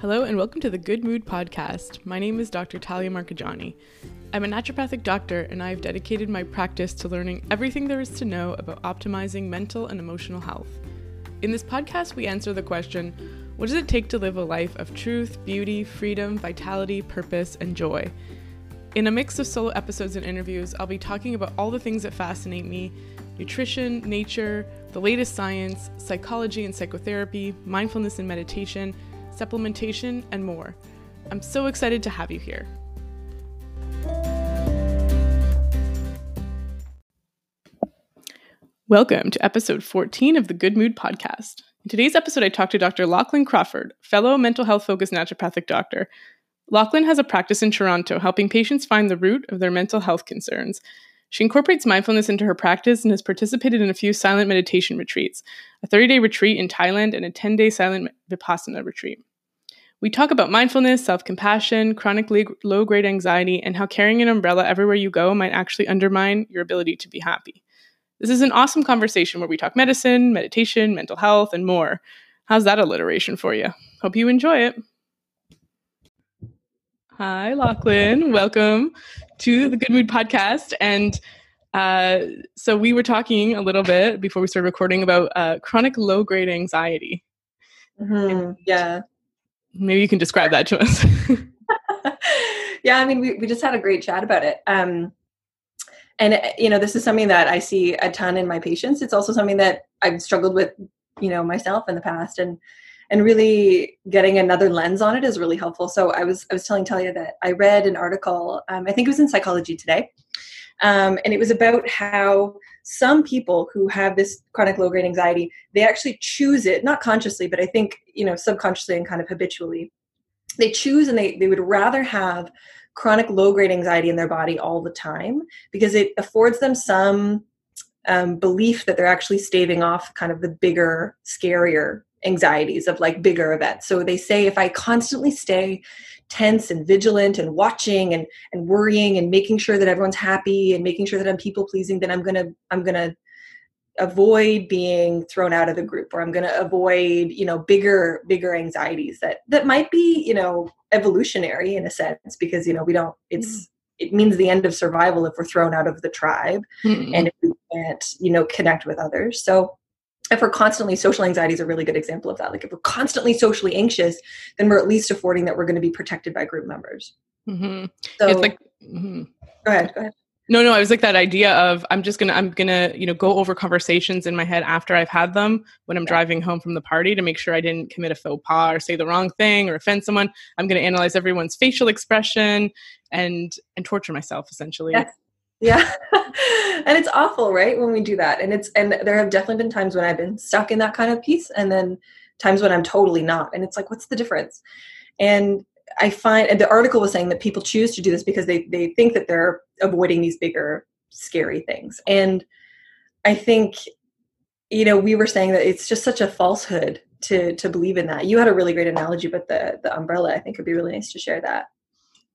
Hello and welcome to the Good Mood Podcast. My name is Dr. Talia Marcheggiani. I'm a naturopathic doctor and I have dedicated my practice to learning everything there is to know about optimizing mental and emotional health. In this podcast, we answer the question what does it take to live a life of truth, beauty, freedom, vitality, purpose, and joy? In a mix of solo episodes and interviews, I'll be talking about all the things that fascinate me nutrition, nature, the latest science, psychology and psychotherapy, mindfulness and meditation supplementation, and more. I'm so excited to have you here. Welcome to episode 14 of the Good Mood Podcast. In today's episode, I talked to Dr. Lachlan Crawford, fellow mental health focused naturopathic doctor. Lachlan has a practice in Toronto helping patients find the root of their mental health concerns. She incorporates mindfulness into her practice and has participated in a few silent meditation retreats, a 30 day retreat in Thailand, and a 10 day silent Vipassana retreat. We talk about mindfulness, self compassion, chronic low grade anxiety, and how carrying an umbrella everywhere you go might actually undermine your ability to be happy. This is an awesome conversation where we talk medicine, meditation, mental health, and more. How's that alliteration for you? Hope you enjoy it. Hi, Lachlan. Welcome to the Good Mood Podcast. And uh, so we were talking a little bit before we started recording about uh, chronic low grade anxiety. Mm-hmm. Yeah maybe you can describe that to us. yeah, I mean, we, we just had a great chat about it. Um, and uh, you know, this is something that I see a ton in my patients. It's also something that I've struggled with, you know, myself in the past, and and really getting another lens on it is really helpful. So I was I was telling Talia that I read an article. Um, I think it was in Psychology Today, um, and it was about how some people who have this chronic low grade anxiety, they actually choose it, not consciously, but I think, you know, subconsciously and kind of habitually. They choose and they, they would rather have chronic low grade anxiety in their body all the time because it affords them some um, belief that they're actually staving off kind of the bigger, scarier anxieties of like bigger events. So they say if I constantly stay tense and vigilant and watching and and worrying and making sure that everyone's happy and making sure that I'm people pleasing, then I'm gonna I'm gonna avoid being thrown out of the group or i'm going to avoid you know bigger bigger anxieties that that might be you know evolutionary in a sense because you know we don't it's mm. it means the end of survival if we're thrown out of the tribe mm-hmm. and if we can't you know connect with others so if we're constantly social anxiety is a really good example of that like if we're constantly socially anxious then we're at least affording that we're going to be protected by group members mm-hmm. so it's like mm-hmm. go ahead go ahead no no i was like that idea of i'm just gonna i'm gonna you know go over conversations in my head after i've had them when i'm yeah. driving home from the party to make sure i didn't commit a faux pas or say the wrong thing or offend someone i'm gonna analyze everyone's facial expression and and torture myself essentially yes yeah. And it's awful right when we do that. And it's and there have definitely been times when i've been stuck in that kind of piece and then times when i'm totally not. And it's like what's the difference? And i find and the article was saying that people choose to do this because they they think that they're avoiding these bigger scary things. And i think you know we were saying that it's just such a falsehood to to believe in that. You had a really great analogy but the the umbrella. I think would be really nice to share that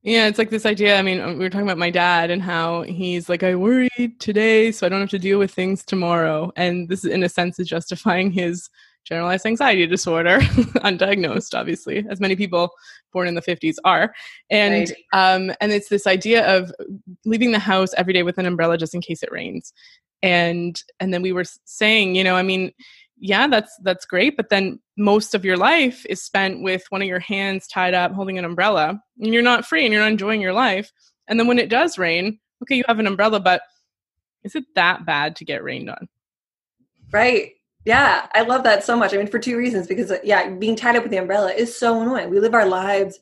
yeah, it's like this idea. I mean, we were talking about my dad and how he's like, I worry today, so I don't have to deal with things tomorrow. And this, in a sense, is justifying his generalized anxiety disorder, undiagnosed, obviously, as many people born in the 50s are. And right. um, and it's this idea of leaving the house every day with an umbrella just in case it rains. And and then we were saying, you know, I mean, yeah, that's that's great, but then most of your life is spent with one of your hands tied up holding an umbrella, and you're not free and you're not enjoying your life. And then when it does rain, okay, you have an umbrella, but is it that bad to get rained on? Right. Yeah, I love that so much. I mean, for two reasons. Because uh, yeah, being tied up with the umbrella is so annoying. We live our lives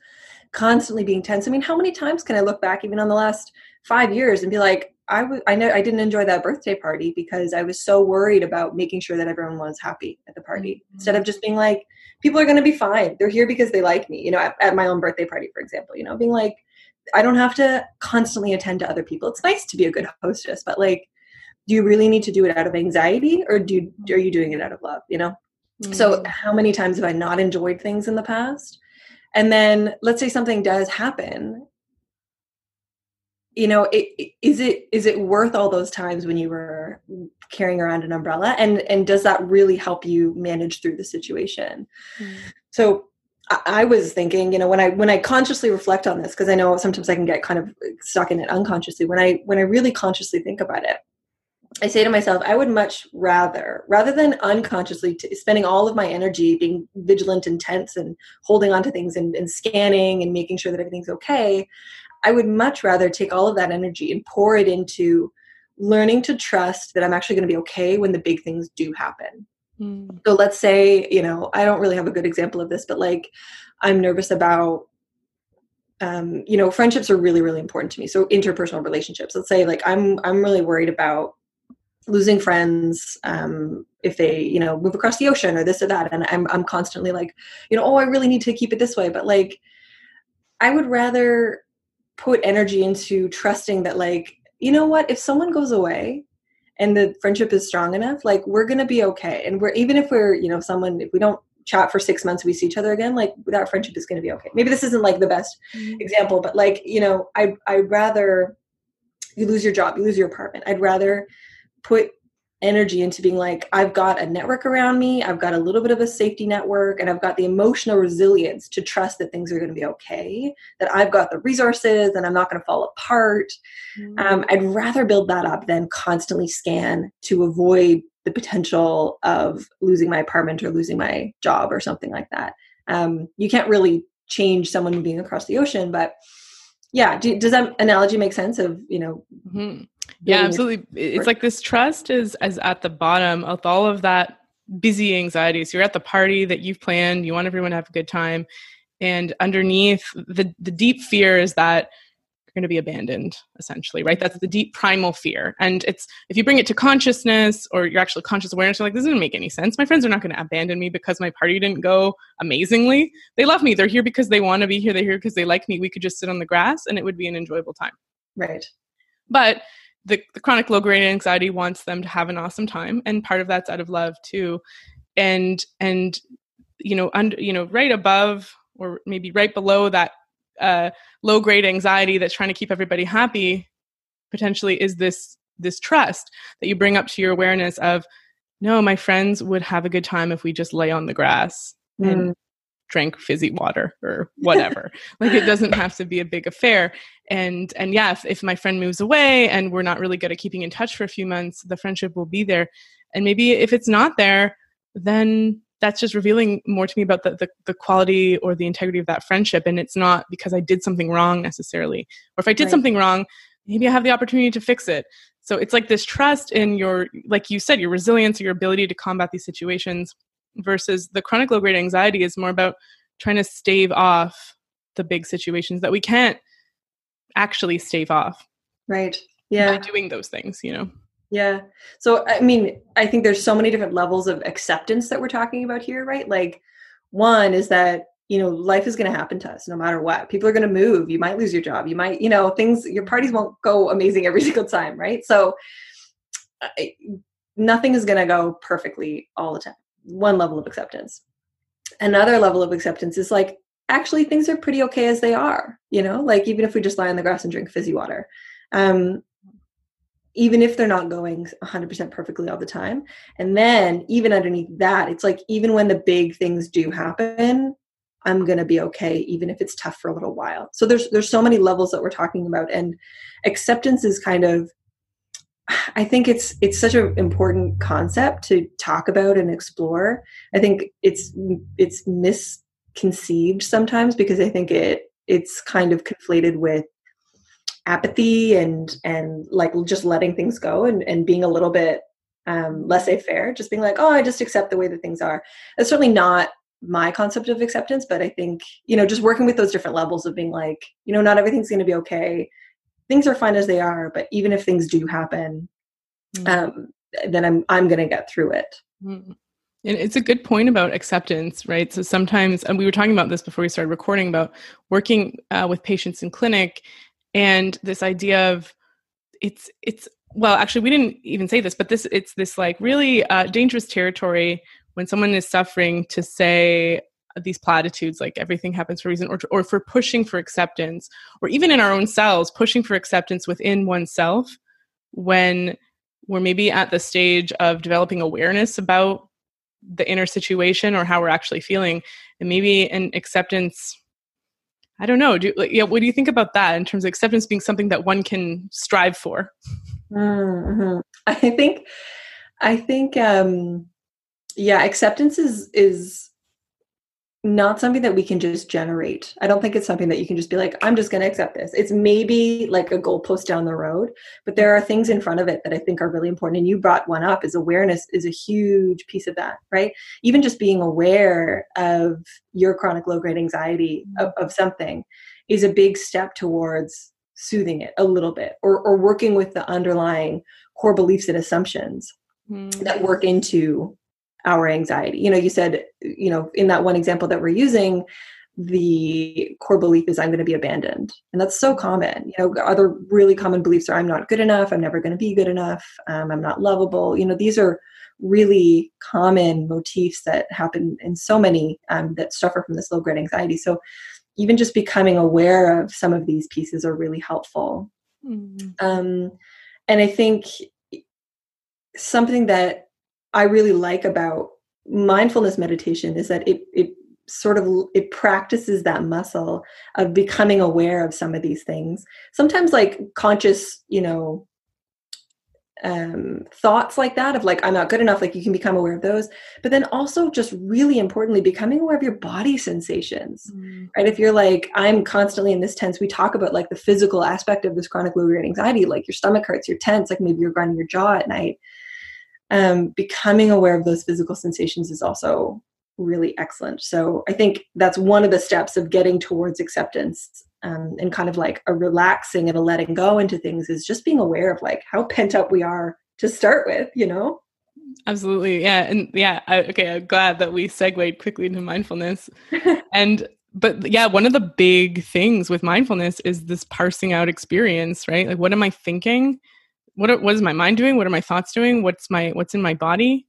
constantly being tense. I mean, how many times can I look back, even on the last five years, and be like, I was I know I didn't enjoy that birthday party because I was so worried about making sure that everyone was happy at the party mm-hmm. instead of just being like people are going to be fine. They're here because they like me. You know, at, at, my own birthday party, for example. You know, being like I don't have to constantly attend to other people. It's nice to be a good hostess, but like, do you really need to do it out of anxiety or do you, are you doing it out of love? You know. Mm-hmm. So how many times have I not enjoyed things in the past? And then let's say something does happen you know it, is it is it worth all those times when you were carrying around an umbrella and and does that really help you manage through the situation mm. so I was thinking, you know, when I when I consciously reflect on this, because I know sometimes I can get kind of stuck in it unconsciously. When I when I really consciously think about it, I say to myself, I would much rather, rather than unconsciously t- spending all of my energy being vigilant and tense and holding on to things and, and scanning and making sure that everything's okay, I would much rather take all of that energy and pour it into learning to trust that I'm actually going to be okay when the big things do happen. Mm. So let's say, you know, I don't really have a good example of this, but like I'm nervous about um, you know, friendships are really, really important to me. So interpersonal relationships. Let's say like I'm I'm really worried about losing friends um, if they, you know, move across the ocean or this or that. And I'm I'm constantly like, you know, oh I really need to keep it this way. But like I would rather put energy into trusting that like, you know what, if someone goes away, and the friendship is strong enough like we're gonna be okay. And we're even if we're you know someone if we don't chat for six months we see each other again like that friendship is gonna be okay. Maybe this isn't like the best mm-hmm. example but like you know i i'd rather you lose your job you lose your apartment. I'd rather put energy into being like i've got a network around me i've got a little bit of a safety network and i've got the emotional resilience to trust that things are going to be okay that i've got the resources and i'm not going to fall apart. Mm-hmm. um, i'd rather build that up than constantly scan to avoid the potential of losing my apartment or losing my job or something like that. Um, you can't really change someone being across the ocean but yeah do, does that analogy make sense of you know mm-hmm yeah absolutely. It's like this trust is as at the bottom of all of that busy anxiety. So you're at the party that you've planned you want everyone to have a good time and underneath the the deep fear is that you're going to be abandoned essentially right? That's the deep primal fear. And it's if you bring it to consciousness or you're actually conscious awareness you're like this doesn't make any sense. My friends are not going to abandon me because my party didn't go amazingly. They love me. They're here because they want to be here. They're here because they like me. We could just sit on the grass and it would be an enjoyable time. Right. But the, the chronic low grade anxiety wants them to have an awesome time and part of that's out of love too. And and you know under you know right above or maybe right below that uh, low grade anxiety that's trying to keep everybody happy potentially is this this trust that you bring up to your awareness of no my friends would have a good time if we just lay on the grass mm. and drank fizzy water or whatever. Like it doesn't have to be a big affair and and yeah if, if my friend moves away and we're not really good at keeping in touch for a few months the friendship will be there. And maybe if it's not there then that's just revealing more to me about the, the, the, quality or the integrity of that friendship. And it's not because i did something wrong necessarily. Or if i did right. something wrong maybe i have the opportunity to fix it. So it's like this trust in your like you said your resilience or your ability to combat these situations versus the chronic low grade anxiety is more about trying to stave off the big situations that we can't actually stave off right. yeah. doing those things you know? Yeah. So i mean i think there's so many different levels of acceptance that we're talking about here right? Like one is that you know life is going to happen to us no matter what. People are going to move. You might lose your job. You might you know things your parties won't go amazing every single time right? So nothing is going to go perfectly all the time. One level of acceptance. Another level of acceptance is like actually things are pretty okay as they are you know? Like even if we just lie on the grass and drink fizzy water. Um even if they're not going 100% perfectly all the time. And then even underneath that it's like even when the big things do happen i'm going to be okay even if it's tough for a little while. So there's there's so many levels that we're talking about and acceptance is kind of I think it's it's such an important concept to talk about and explore. I think it's it's misconceived sometimes because I think it it's kind of conflated with apathy and and like just letting things go and, and being a little bit um, laissez-faire, just being like, oh, I just accept the way that things are. That's certainly not my concept of acceptance, but I think you know just working with those different levels of being like, you know, not everything's going to be okay things are fine as they are but even if things do happen mm. um, then i'm i'm going to get through it mm. And it's a good point about acceptance right? So sometimes and we were talking about this before we started recording about working uh, with patients in clinic and this idea of it's it's well actually we didn't even say this but this it's this like really uh, dangerous territory when someone is suffering to say these platitudes like everything happens for a reason or, or for pushing for acceptance or even in our own selves pushing for acceptance within oneself when we're maybe at the stage of developing awareness about the inner situation or how we're actually feeling and maybe an acceptance i don't know do like, yeah what do you think about that in terms of acceptance being something that one can strive for mm-hmm. i think i think um yeah acceptance is is not something that we can just generate. I don't think it's something that you can just be like, I'm just going to accept this. It's maybe like a goalpost down the road, but there are things in front of it that I think are really important. And you brought one up is awareness is a huge piece of that, right? Even just being aware of your chronic low grade anxiety of, of something is a big step towards soothing it a little bit or, or working with the underlying core beliefs and assumptions mm. that work into our anxiety. You know, you said, you know, in that one example that we're using, the core belief is I'm going to be abandoned. And that's so common. You know, other really common beliefs are I'm not good enough, I'm never going to be good enough, um, I'm not lovable. You know, these are really common motifs that happen in so many um, that suffer from this low grade anxiety. So even just becoming aware of some of these pieces are really helpful. Mm-hmm. Um, and I think something that I really like about mindfulness meditation is that it it sort of it practices that muscle of becoming aware of some of these things. Sometimes like conscious you know um, thoughts like that of like i'm not good enough like you can become aware of those. But then also just really importantly becoming aware of your body sensations mm. right? If you're like i'm constantly in this tense we talk about like the physical aspect of this chronic low grade anxiety like your stomach hurts you're tense like maybe you're grinding your jaw at night um, becoming aware of those physical sensations is also really excellent. So I think that's one of the steps of getting towards acceptance um, and kind of like a relaxing and a letting go into things is just being aware of like how pent up we are to start with, you know? Absolutely. Yeah. And yeah, I, okay, I'm glad that we segued quickly into mindfulness. and but yeah, one of the big things with mindfulness is this parsing out experience, right? Like what am I thinking? What what is my mind doing? What are my thoughts doing? What's my what's in my body?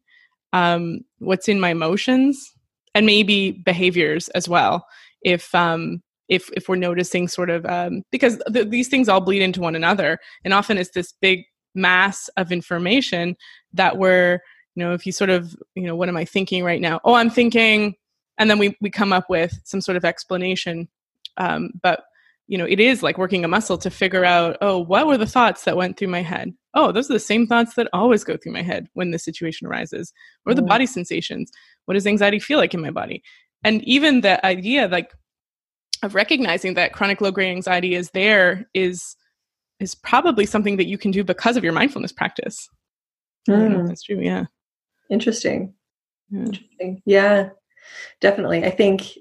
Um, what's in my emotions? And maybe behaviors as well. If um if if we're noticing sort of um, because th- these things all bleed into one another. And often it's this big mass of information that we're you know if you sort of you know what am i thinking right now? Oh i'm thinking. And then we we come up with some sort of explanation. Um, but you know, it is like working a muscle to figure out, oh, what were the thoughts that went through my head? Oh, those are the same thoughts that always go through my head when the situation arises. Or the mm. body sensations. What does anxiety feel like in my body? And even the idea like of recognizing that chronic low grade anxiety is there is is probably something that you can do because of your mindfulness practice. Mm. that's true. Yeah. Interesting. Yeah. Interesting. Yeah, definitely. I think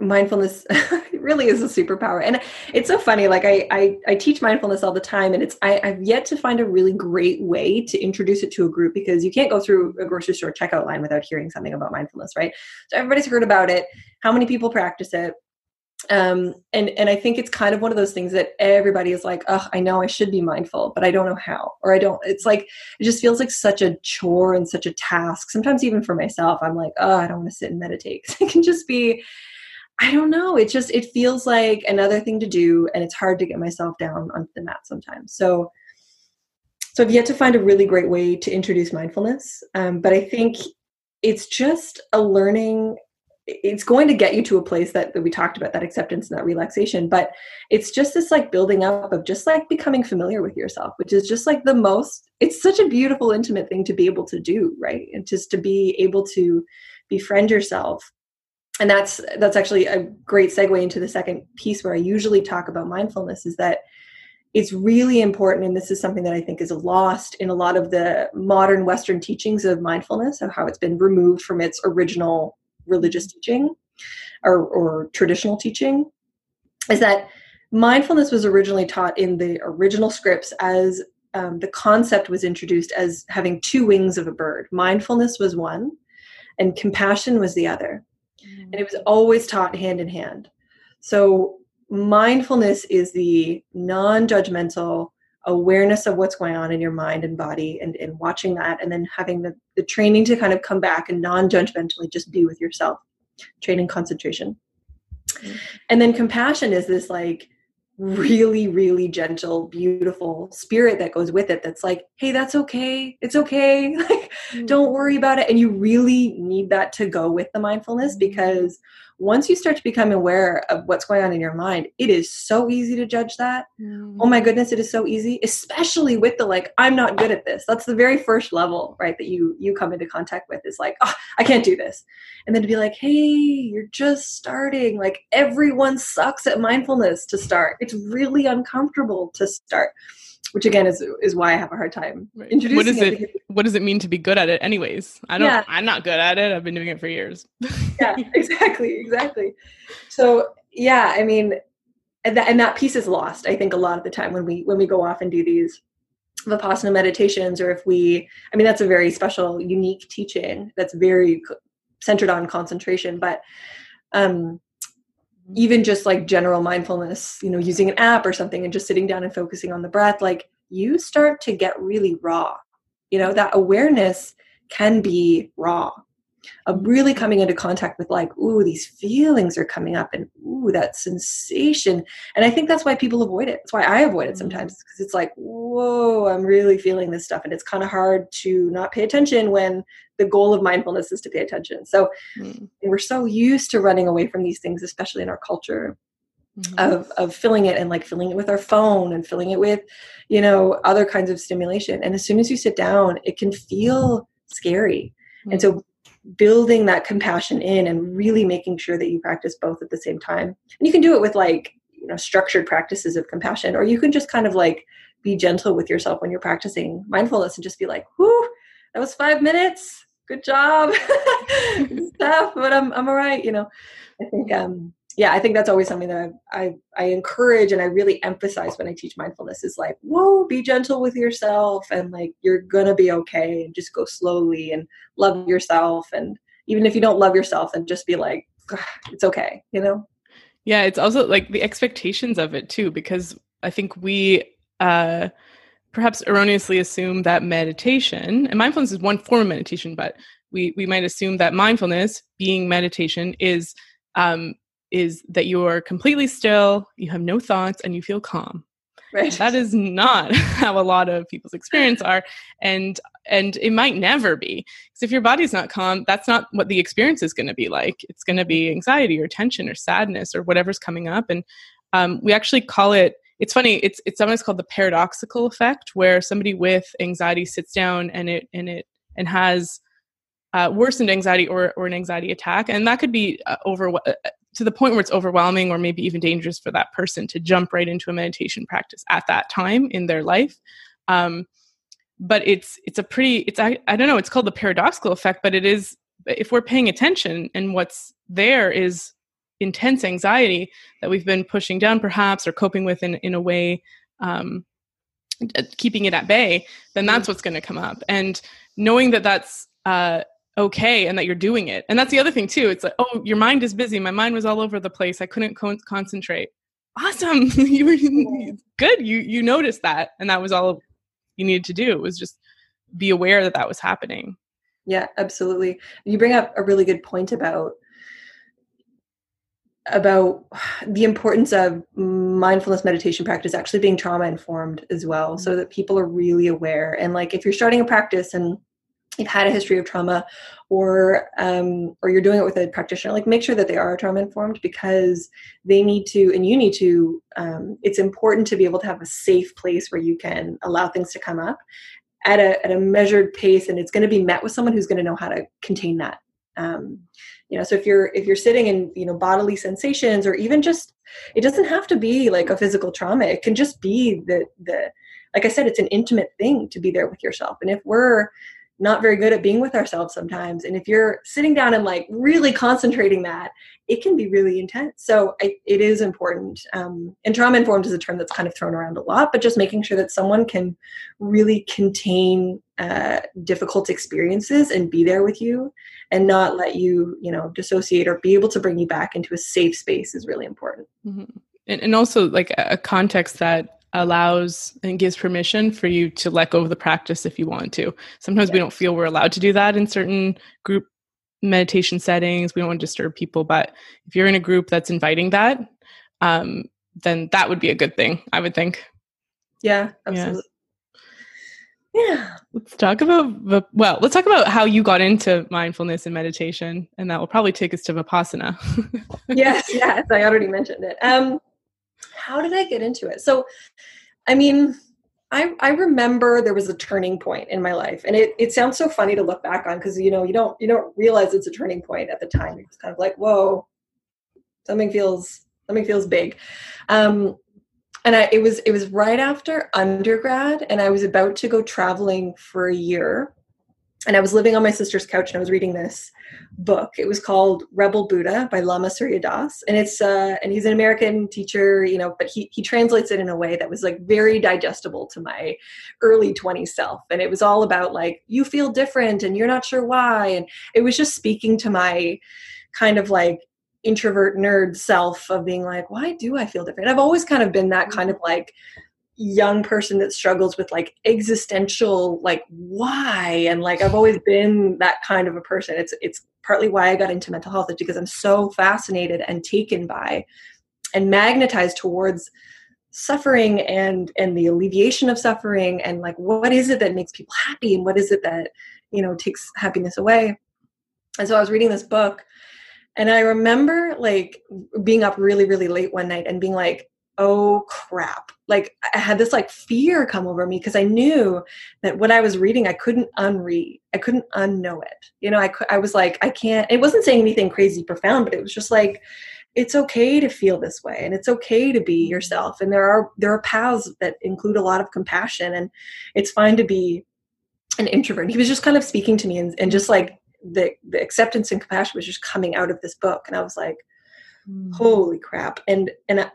mindfulness really is a superpower and it's so funny like I, I, I teach mindfulness all the time and it's I, i've yet to find a really great way to introduce it to a group because you can't go through a grocery store checkout line without hearing something about mindfulness right so everybody's heard about it how many people practice it um, and and I think it's kind of one of those things that everybody is like, oh, I know I should be mindful, but I don't know how, or I don't. It's like it just feels like such a chore and such a task. Sometimes even for myself, I'm like, oh, I don't want to sit and meditate. it can just be I don't know. It just it feels like another thing to do, and it's hard to get myself down onto the mat sometimes. So, so I've yet to find a really great way to introduce mindfulness, um, but I think it's just a learning. It's going to get you to a place that, that we talked about that acceptance and that relaxation, but it's just this like building up of just like becoming familiar with yourself, which is just like the most. It's such a beautiful, intimate thing to be able to do, right? And just to be able to befriend yourself and that's that's actually a great segue into the second piece where i usually talk about mindfulness is that it's really important and this is something that i think is lost in a lot of the modern western teachings of mindfulness of how it's been removed from its original religious teaching or, or traditional teaching is that mindfulness was originally taught in the original scripts as um, the concept was introduced as having two wings of a bird. Mindfulness was one and compassion was the other and it was always taught hand in hand. So mindfulness is the non-judgmental awareness of what's going on in your mind and body and, and watching that and then having the, the training to kind of come back and non-judgmentally just be with yourself training concentration mm-hmm. and then compassion is this like really really gentle beautiful spirit that goes with it that's like hey that's okay it's okay like mm. don't worry about it and you really need that to go with the mindfulness mm. because once you start to become aware of what's going on in your mind, it is so easy to judge that. Mm. Oh my goodness, it is so easy, especially with the like, I'm not good at this. That's the very first level, right? That you you come into contact with is like, oh, I can't do this. And then to be like, hey, you're just starting. Like everyone sucks at mindfulness to start. It's really uncomfortable to start which again is is why I have a hard time right. introducing. What does it? it what does it mean to be good at it? Anyways, I don't. Yeah. I'm not good at it. I've been doing it for years. yeah, exactly, exactly. So yeah, I mean, and that, and that piece is lost. I think a lot of the time when we when we go off and do these vipassana meditations, or if we, I mean, that's a very special, unique teaching that's very centered on concentration, but. um Mm-hmm. even just like general mindfulness, you know, using an app or something and just sitting down and focusing on the breath, like you start to get really raw. You know, that awareness can be raw. Of really coming into contact with like, ooh, these feelings are coming up and ooh, that sensation. And I think that's why people avoid it. That's why I avoid it mm-hmm. sometimes because it's like, whoa, I'm really feeling this stuff. And it's kind of hard to not pay attention when the goal of mindfulness is to pay attention. So mm. we're so used to running away from these things, especially in our culture. Mm-hmm. Of, of filling it and like filling it with our phone and filling it with you know other kinds of stimulation and as soon as you sit down it can feel scary mm-hmm. and so building that compassion in and really making sure that you practice both at the same time and you can do it with like you know structured practices of compassion or you can just kind of like be gentle with yourself when you're practicing mindfulness and just be like whoo that was five minutes good job. Stuff but i'm i'm all right you know. I think um yeah i think that's always something that I, I, I encourage and i really emphasize when i teach mindfulness is like whoa be gentle with yourself and like you're gonna be okay and just go slowly and love yourself and even if you don't love yourself and just be like it's okay you know? Yeah it's also like the expectations of it too because i think we uh perhaps erroneously assume that meditation and mindfulness is one form of meditation but we we might assume that mindfulness being meditation is um is that you're completely still you have no thoughts and you feel calm. Right. That is not how a lot of people's experience are and and it might never be because if your body's not calm that's not what the experience is going to be like. It's going to be anxiety or tension or sadness or whatever's coming up and um, we actually call it it's funny it's it's sometimes called the paradoxical effect where somebody with anxiety sits down and it and it and has uh, worsened anxiety or, or an anxiety attack. And that could be uh, over uh, to the point where it's overwhelming or maybe even dangerous for that person to jump right into a meditation practice at that time in their life. Um, but it's it's a pretty it's I, I don't know it's called the paradoxical effect but it is if we're paying attention and what's there is intense anxiety that we've been pushing down perhaps or coping with in, in a way um, uh, keeping it at bay then that's what's going to come up. And knowing that that's uh, okay and that you're doing it. And that's the other thing too it's like oh your mind is busy. My mind was all over the place. I couldn't co- concentrate. Awesome! You were good. You you noticed that and that was all you needed to do was just be aware that that was happening. Yeah absolutely. You bring up a really good point about about the importance of mindfulness meditation practice actually being trauma informed as well so mm-hmm. that people are really aware and like if you're starting a practice and you've had a history of trauma or um, or you're doing it with a practitioner like make sure that they are trauma informed because they need to and you need to um, it's important to be able to have a safe place where you can allow things to come up at a, at a measured pace and it's going to be met with someone who's going to know how to contain that um, you know so if you're if you're sitting in you know bodily sensations or even just it doesn't have to be like a physical trauma. It can just be the the like i said it's an intimate thing to be there with yourself. And if we're not very good at being with ourselves sometimes. And if you're sitting down and like really concentrating that it can be really intense. So I, it is important um, and trauma informed is a term that's kind of thrown around a lot but just making sure that someone can really contain uh, difficult experiences and be there with you and not let you you know dissociate or be able to bring you back into a safe space is really important. Mm-hmm. and, and also like a context that allows and gives permission for you to let go of the practice if you want to. Sometimes yes. we don't feel we're allowed to do that in certain group meditation settings. We don't want to disturb people, but if you're in a group that's inviting that, um, then that would be a good thing, I would think. Yeah, absolutely. Yeah. yeah. Let's talk about the well, let's talk about how you got into mindfulness and meditation, and that will probably take us to Vipassana. yes, yes, I already mentioned it. Um how did I get into it? So I mean, I, I remember there was a turning point in my life and it, it sounds so funny to look back on because you know you don't you don't realize it's a turning point at the time. It's kind of like whoa something feels something feels big. Um, and I, it was it was right after undergrad and i was about to go traveling for a year and I was living on my sister's couch and I was reading this book. It was called Rebel Buddha by Lama Surya Das, and it's uh, and he's an American teacher, you know, but he he translates it in a way that was like very digestible to my early 20s self, and it was all about like you feel different and you're not sure why, and it was just speaking to my kind of like introvert nerd self of being like why do i feel different? I've always kind of been that kind of like young person that struggles with like existential like why? And like I've always been that kind of a person. It's it's partly why I got into mental health is because I'm so fascinated and taken by and magnetized towards suffering and and the alleviation of suffering and like what is it that makes people happy and what is it that you know takes happiness away. And so I was reading this book and I remember like being up really really late one night and being like oh crap. Like i had this like fear come over me because i knew that what i was reading i couldn't unread i couldn't unknow it. You know i, I was like i can't it wasn't saying anything crazy profound but it was just like it's okay to feel this way and it's okay to be yourself. And there are there are paths that include a lot of compassion and it's fine to be an introvert. He was just kind of speaking to me and, and just like the the acceptance and compassion was just coming out of this book. And i was like mm. holy crap. And and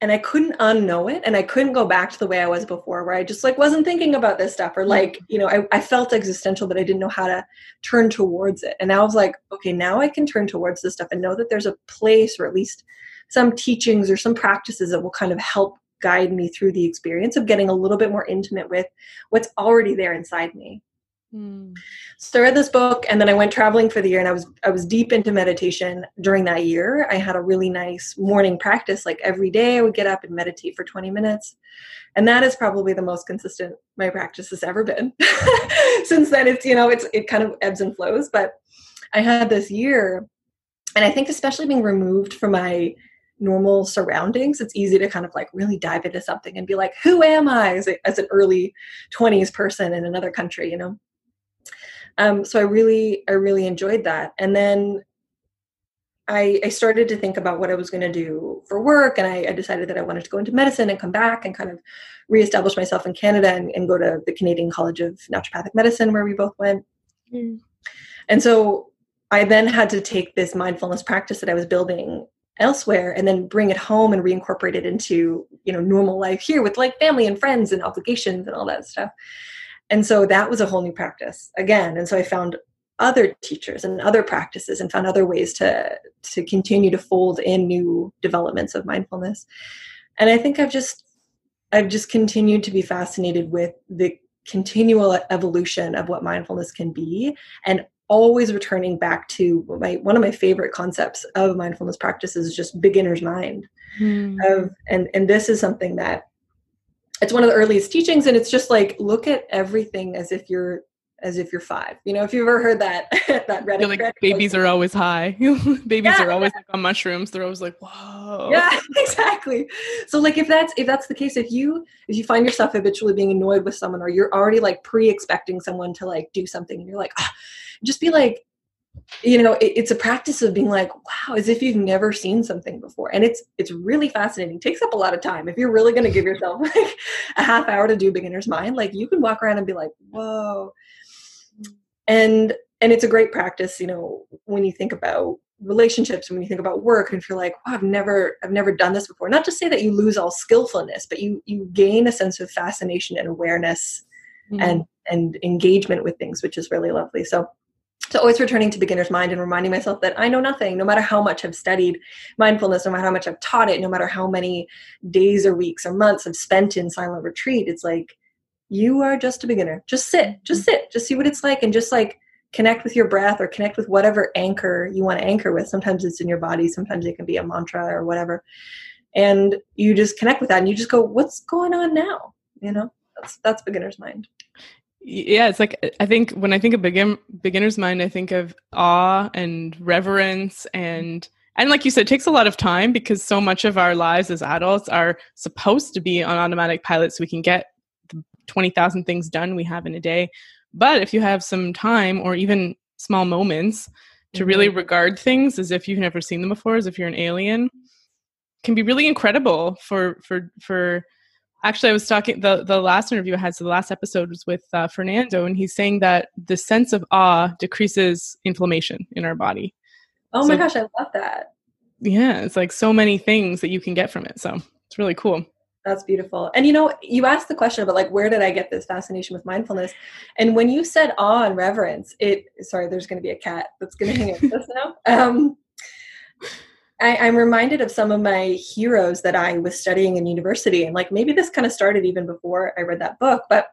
and I couldn't unknow it and I couldn't go back to the way I was before where I just like wasn't thinking about this stuff or like, mm-hmm. you know, I, I felt existential, but I didn't know how to turn towards it. And I was like, okay, now I can turn towards this stuff and know that there's a place or at least some teachings or some practices that will kind of help guide me through the experience of getting a little bit more intimate with what's already there inside me. Mm. So I read this book and then I went traveling for the year and I was I was deep into meditation during that year. I had a really nice morning practice like every day I would get up and meditate for 20 minutes. And that is probably the most consistent my practice has ever been. Since then it's you know it's it kind of ebbs and flows, but I had this year and I think especially being removed from my normal surroundings it's easy to kind of like really dive into something and be like who am i as, a, as an early 20s person in another country you know um, so I really, I really enjoyed that. And then I, I started to think about what I was going to do for work, and I, I, decided that I wanted to go into medicine and come back and kind of reestablish myself in Canada and, and go to the Canadian College of Naturopathic Medicine, where we both went. Mm. And so I then had to take this mindfulness practice that I was building elsewhere and then bring it home and reincorporate it into you know normal life here with like family and friends and obligations and all that stuff and so that was a whole new practice again. And so i found other teachers and other practices and found other ways to to continue to fold in new developments of mindfulness. And i think i've just i've just continued to be fascinated with the continual evolution of what mindfulness can be and always returning back to my one of my favorite concepts of mindfulness practices is just beginner's mind. Mm. of and and this is something that it's one of the earliest teachings and it's just like look at everything as if you're as if you're five. You know if you've ever heard that that Reddit, like babies are always high. Babies yeah, are always yeah. like on mushrooms. They're always like whoa. Yeah exactly. So like if that's if that's the case if you if you find yourself habitually being annoyed with someone or you're already like pre-expecting someone to like do something and you're like ah, just be like you know it, it's a practice of being like wow as if you've never seen something before. And it's it's really fascinating. It takes up a lot of time. If you're really going to give yourself like a half hour to do beginner's mind like you can walk around and be like whoa. And and it's a great practice you know when you think about relationships and when you think about work and if you're like wow i've never i've never done this before. Not to say that you lose all skillfulness but you you gain a sense of fascination and awareness mm-hmm. and and engagement with things which is really lovely. So so always returning to beginner's mind and reminding myself that I know nothing, no matter how much I've studied mindfulness, no matter how much I've taught it, no matter how many days or weeks or months I've spent in silent retreat, it's like you are just a beginner. Just sit, just mm-hmm. sit, just see what it's like and just like connect with your breath or connect with whatever anchor you want to anchor with. Sometimes it's in your body, sometimes it can be a mantra or whatever. and you just connect with that and you just go what's going on now you know that's that's beginner's mind yeah it's like i think when i think of begin, beginner's mind i think of awe and reverence and and like you said it takes a lot of time because so much of our lives as adults are supposed to be on automatic pilot so we can get the 20,000 things done we have in a day but if you have some time or even small moments to mm-hmm. really regard things as if you've never seen them before as if you're an alien can be really incredible for for for actually i was talking the the last interview i had so the last episode was with uh, fernando and he's saying that the sense of awe decreases inflammation in our body. Oh so, my gosh i love that. Yeah it's like so many things that you can get from it so it's really cool. That's beautiful. And you know you asked the question about like where did i get this fascination with mindfulness? And when you said awe and reverence it sorry there's going to be a cat that's going to hang out with us now. Um I, I'm reminded of some of my heroes that I was studying in university, and like maybe this kind of started even before I read that book. But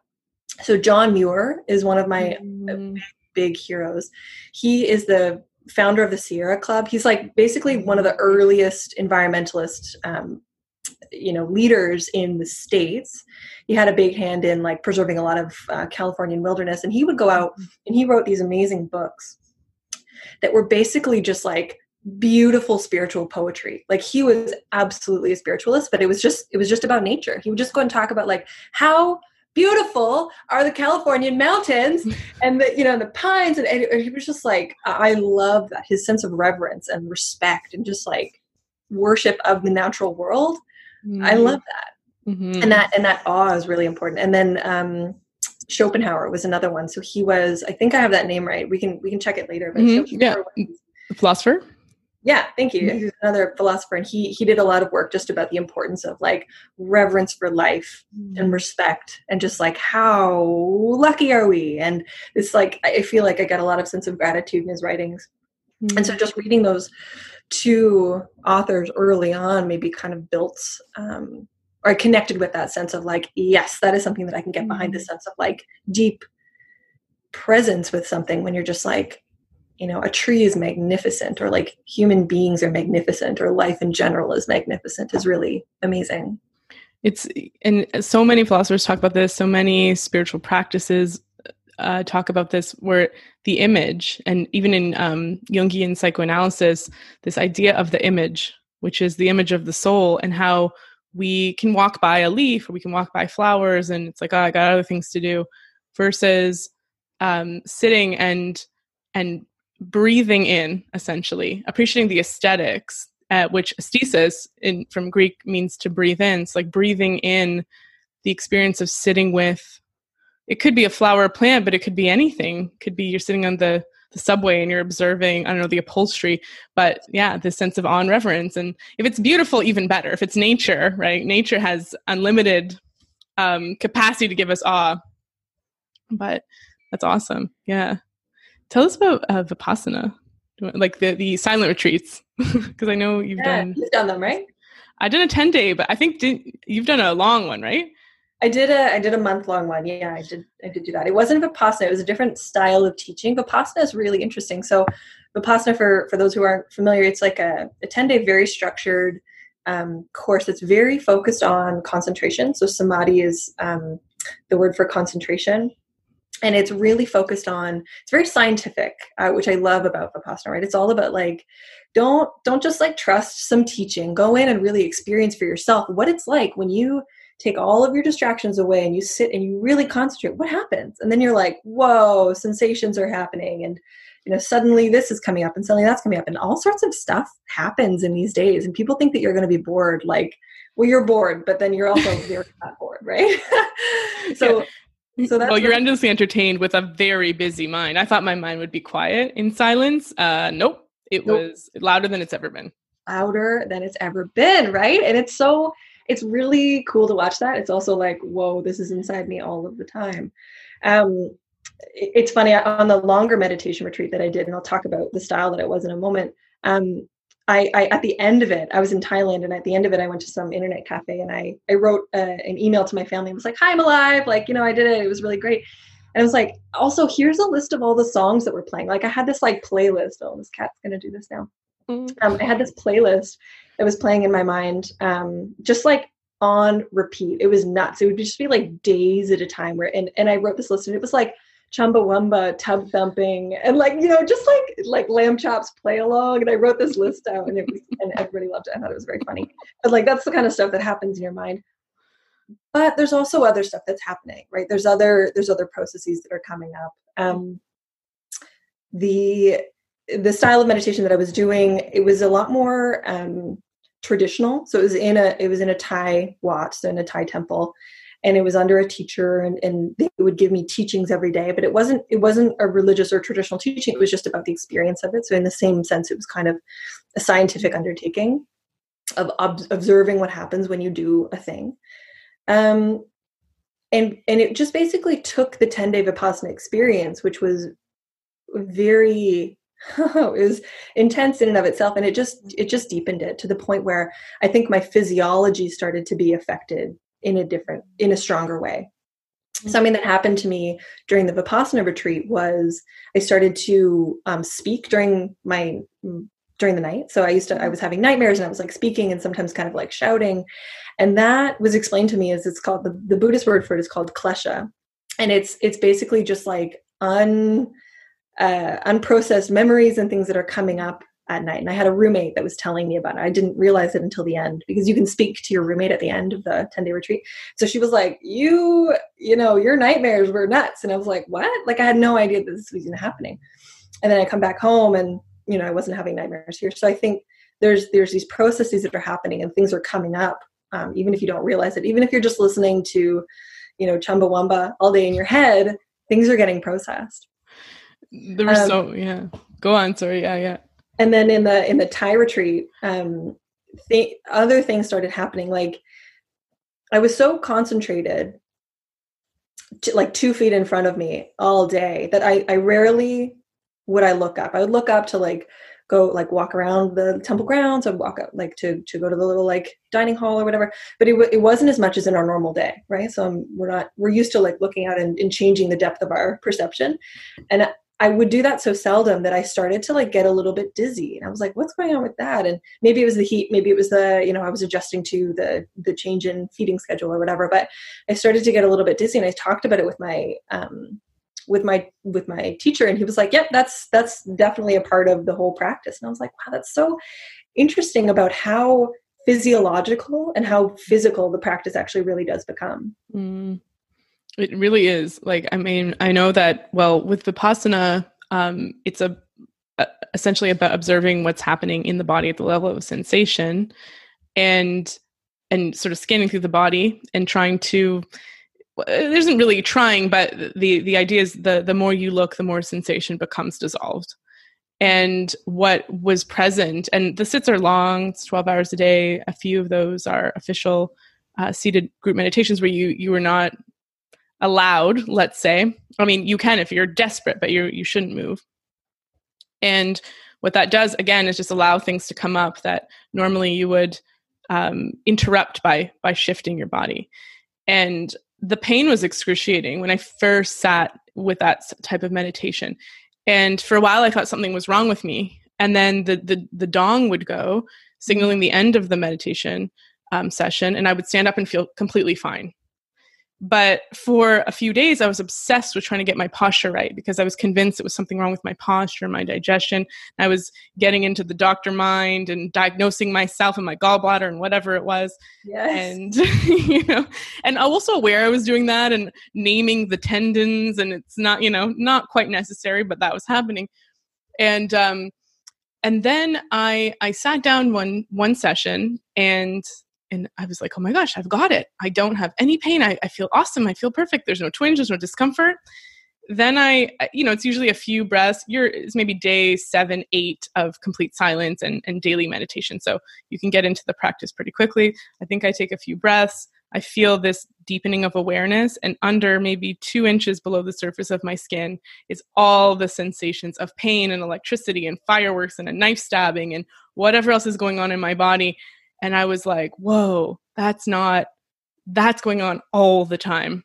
so John Muir is one of my mm. big, big heroes. He is the founder of the Sierra Club. He's like basically one of the earliest environmentalist, um, you know, leaders in the states. He had a big hand in like preserving a lot of uh, Californian wilderness, and he would go out mm. and he wrote these amazing books that were basically just like beautiful spiritual poetry. Like he was absolutely a spiritualist but it was just it was just about nature. He would just go and talk about like how beautiful are the californian mountains and the you know the pines and, and he was just like i love that his sense of reverence and respect and just like worship of the natural world. Mm-hmm. i love that. Mm-hmm. and that and that awe is really important. And then um schopenhauer was another one. So he was i think i have that name right. We can we can check it later but mm-hmm. yeah. philosopher yeah, thank you. He's another philosopher, and he he did a lot of work just about the importance of like reverence for life mm. and respect, and just like how lucky are we? And it's like I feel like I get a lot of sense of gratitude in his writings, mm. and so mm. just reading those two authors early on maybe kind of built um, or connected with that sense of like yes, that is something that I can get behind. The mm. sense of like deep presence with something when you're just like you know a tree is magnificent or like human beings are magnificent or life in general is magnificent is really amazing. It's and so many philosophers talk about this so many spiritual practices uh, talk about this where the image and even in um, jungian psychoanalysis this idea of the image which is the image of the soul and how we can walk by a leaf or we can walk by flowers and it's like oh i got other things to do versus um, sitting and and breathing in essentially appreciating the aesthetics uh, which aesthesis in from greek means to breathe in. It's like breathing in the experience of sitting with it could be a flower plant but it could be anything. It could be you're sitting on the the subway and you're observing i don't know the upholstery but yeah the sense of awe and reverence. And if it's beautiful even better. If it's nature right? Nature has unlimited um, capacity to give us awe. But that's awesome. Yeah Tell us about uh, Vipassana, like the, the silent retreats, because I know you've yeah, done. You've done them, right? I did a 10 day, but I think did, you've done a long one, right? I did a I did a month long one. Yeah, I did I did do that. It wasn't Vipassana, it was a different style of teaching. Vipassana is really interesting. So Vipassana for for those who aren't familiar, it's like a, a 10 day very structured um, course that's very focused on concentration. So samadhi is um, the word for concentration and it's really focused on it's very scientific uh, which i love about vipassana right? It's all about like don't don't just like trust some teaching. Go in and really experience for yourself what it's like when you take all of your distractions away and you sit and you really concentrate what happens? And then you're like whoa sensations are happening. And you know suddenly this is coming up and suddenly that's coming up. And all sorts of stuff happens in these days and people think that you're going to be bored like well you're bored but then you're also very not bored right? So yeah so that's well, you're endlessly entertained with a very busy mind. I thought my mind would be quiet in silence. Uh, nope, it nope. was louder than it's ever been. Louder than it's ever been, right? And it's so it's really cool to watch that. It's also like, whoa, this is inside me all of the time. Um, it's funny on the longer meditation retreat that I did, and I'll talk about the style that it was in a moment. Um, I, I, at the end of it, I was in Thailand, and at the end of it, I went to some internet cafe and I I wrote uh, an email to my family and was like, "Hi, I'm alive! Like, you know, I did it. It was really great." And I was like, "Also, here's a list of all the songs that we're playing. Like, I had this like playlist. Oh, this cat's gonna do this now. Mm. Um, I had this playlist, that was playing in my mind, um, just like on repeat. It was nuts. It would just be like days at a time where and, and I wrote this list and it was like Chumbawamba, tub thumping, and like, you know, just like like lamb chops play along. And I wrote this list out and it was and everybody loved it. I thought it was very funny. But like that's the kind of stuff that happens in your mind. But there's also other stuff that's happening, right? There's other there's other processes that are coming up. Um the the style of meditation that I was doing, it was a lot more um traditional. So it was in a it was in a Thai wat, so in a Thai temple, and it was under a teacher, and, and they would give me teachings every day. But it wasn't it wasn't a religious or traditional teaching. It was just about the experience of it. So in the same sense, it was kind of a scientific undertaking of ob- observing what happens when you do a thing. Um, and and it just basically took the 10 day vipassana experience which was very was intense in and of itself and it just it just deepened it to the point where i think my physiology started to be affected in a different in a stronger way. Mm-hmm. something that happened to me during the vipassana retreat was i started to um, speak during my during the night. So i used to i was having nightmares and i was like speaking and sometimes kind of like shouting. And that was explained to me as it's called the, the buddhist word for it is called klesha. And it's it's basically just like un uh, unprocessed memories and things that are coming up at night. And I had a roommate that was telling me about it. I didn't realize it until the end because you can speak to your roommate at the end of the 10 day retreat. So she was like, You, you know, your nightmares were nuts. And I was like, What? Like, I had no idea that this was even happening. And then I come back home and, you know, I wasn't having nightmares here. So I think there's there's these processes that are happening and things are coming up, um, even if you don't realize it. Even if you're just listening to, you know, Chumbawamba all day in your head, things are getting processed. There were um, so yeah. Go on. Sorry. Yeah. Yeah. And then in the in the Thai retreat, um, th- other things started happening. Like I was so concentrated, to, like two feet in front of me all day, that I I rarely would I look up. I would look up to like go like walk around the temple grounds and walk up like to to go to the little like dining hall or whatever but it, w- it wasn't as much as in our normal day right so we're not we're used to like looking out and, and changing the depth of our perception and I would do that so seldom that I started to like get a little bit dizzy. And I was like, what's going on with that? And maybe it was the heat, maybe it was the, you know, I was adjusting to the the change in feeding schedule or whatever. But I started to get a little bit dizzy and I talked about it with my um with my with my teacher and he was like, Yep, that's that's definitely a part of the whole practice. And I was like, wow, that's so interesting about how physiological and how physical the practice actually really does become. Mm. It really is. Like, I mean, I know that, well, with Vipassana, um, it's a, a, essentially about observing what's happening in the body at the level of sensation and and sort of scanning through the body and trying to there isn't really trying but the the idea is the the more you look the more sensation becomes dissolved and what was present and the sits are long it's 12 hours a day a few of those are official uh, seated group meditations where you you are not allowed, let's say. I mean, you can if you're desperate, but you you shouldn't move. And what that does again is just allow things to come up that normally you would um, interrupt by by shifting your body. And the pain was excruciating when I first sat with that type of meditation. And for a while, I thought something was wrong with me. And then the the, the dong would go, signaling the end of the meditation um, session, and I would stand up and feel completely fine. But for a few days, I was obsessed with trying to get my posture right because I was convinced it was something wrong with my posture, my digestion. I was getting into the doctor mind and diagnosing myself and my gallbladder and whatever it was. Yes. And you know, and I was also aware I was doing that and naming the tendons, and it's not, you know, not quite necessary, but that was happening. And um, and then I I sat down one one session and and I was like, oh my gosh, I've got it. I don't have any pain. I, I feel awesome. I feel perfect. There's no twinge, there's no discomfort. Then I, you know, it's usually a few breaths. You're, it's maybe day seven, eight of complete silence and, and daily meditation. So you can get into the practice pretty quickly. I think I take a few breaths. I feel this deepening of awareness, and under maybe two inches below the surface of my skin is all the sensations of pain and electricity and fireworks and a knife stabbing and whatever else is going on in my body and I was like, whoa, that's not, that's going on all the time.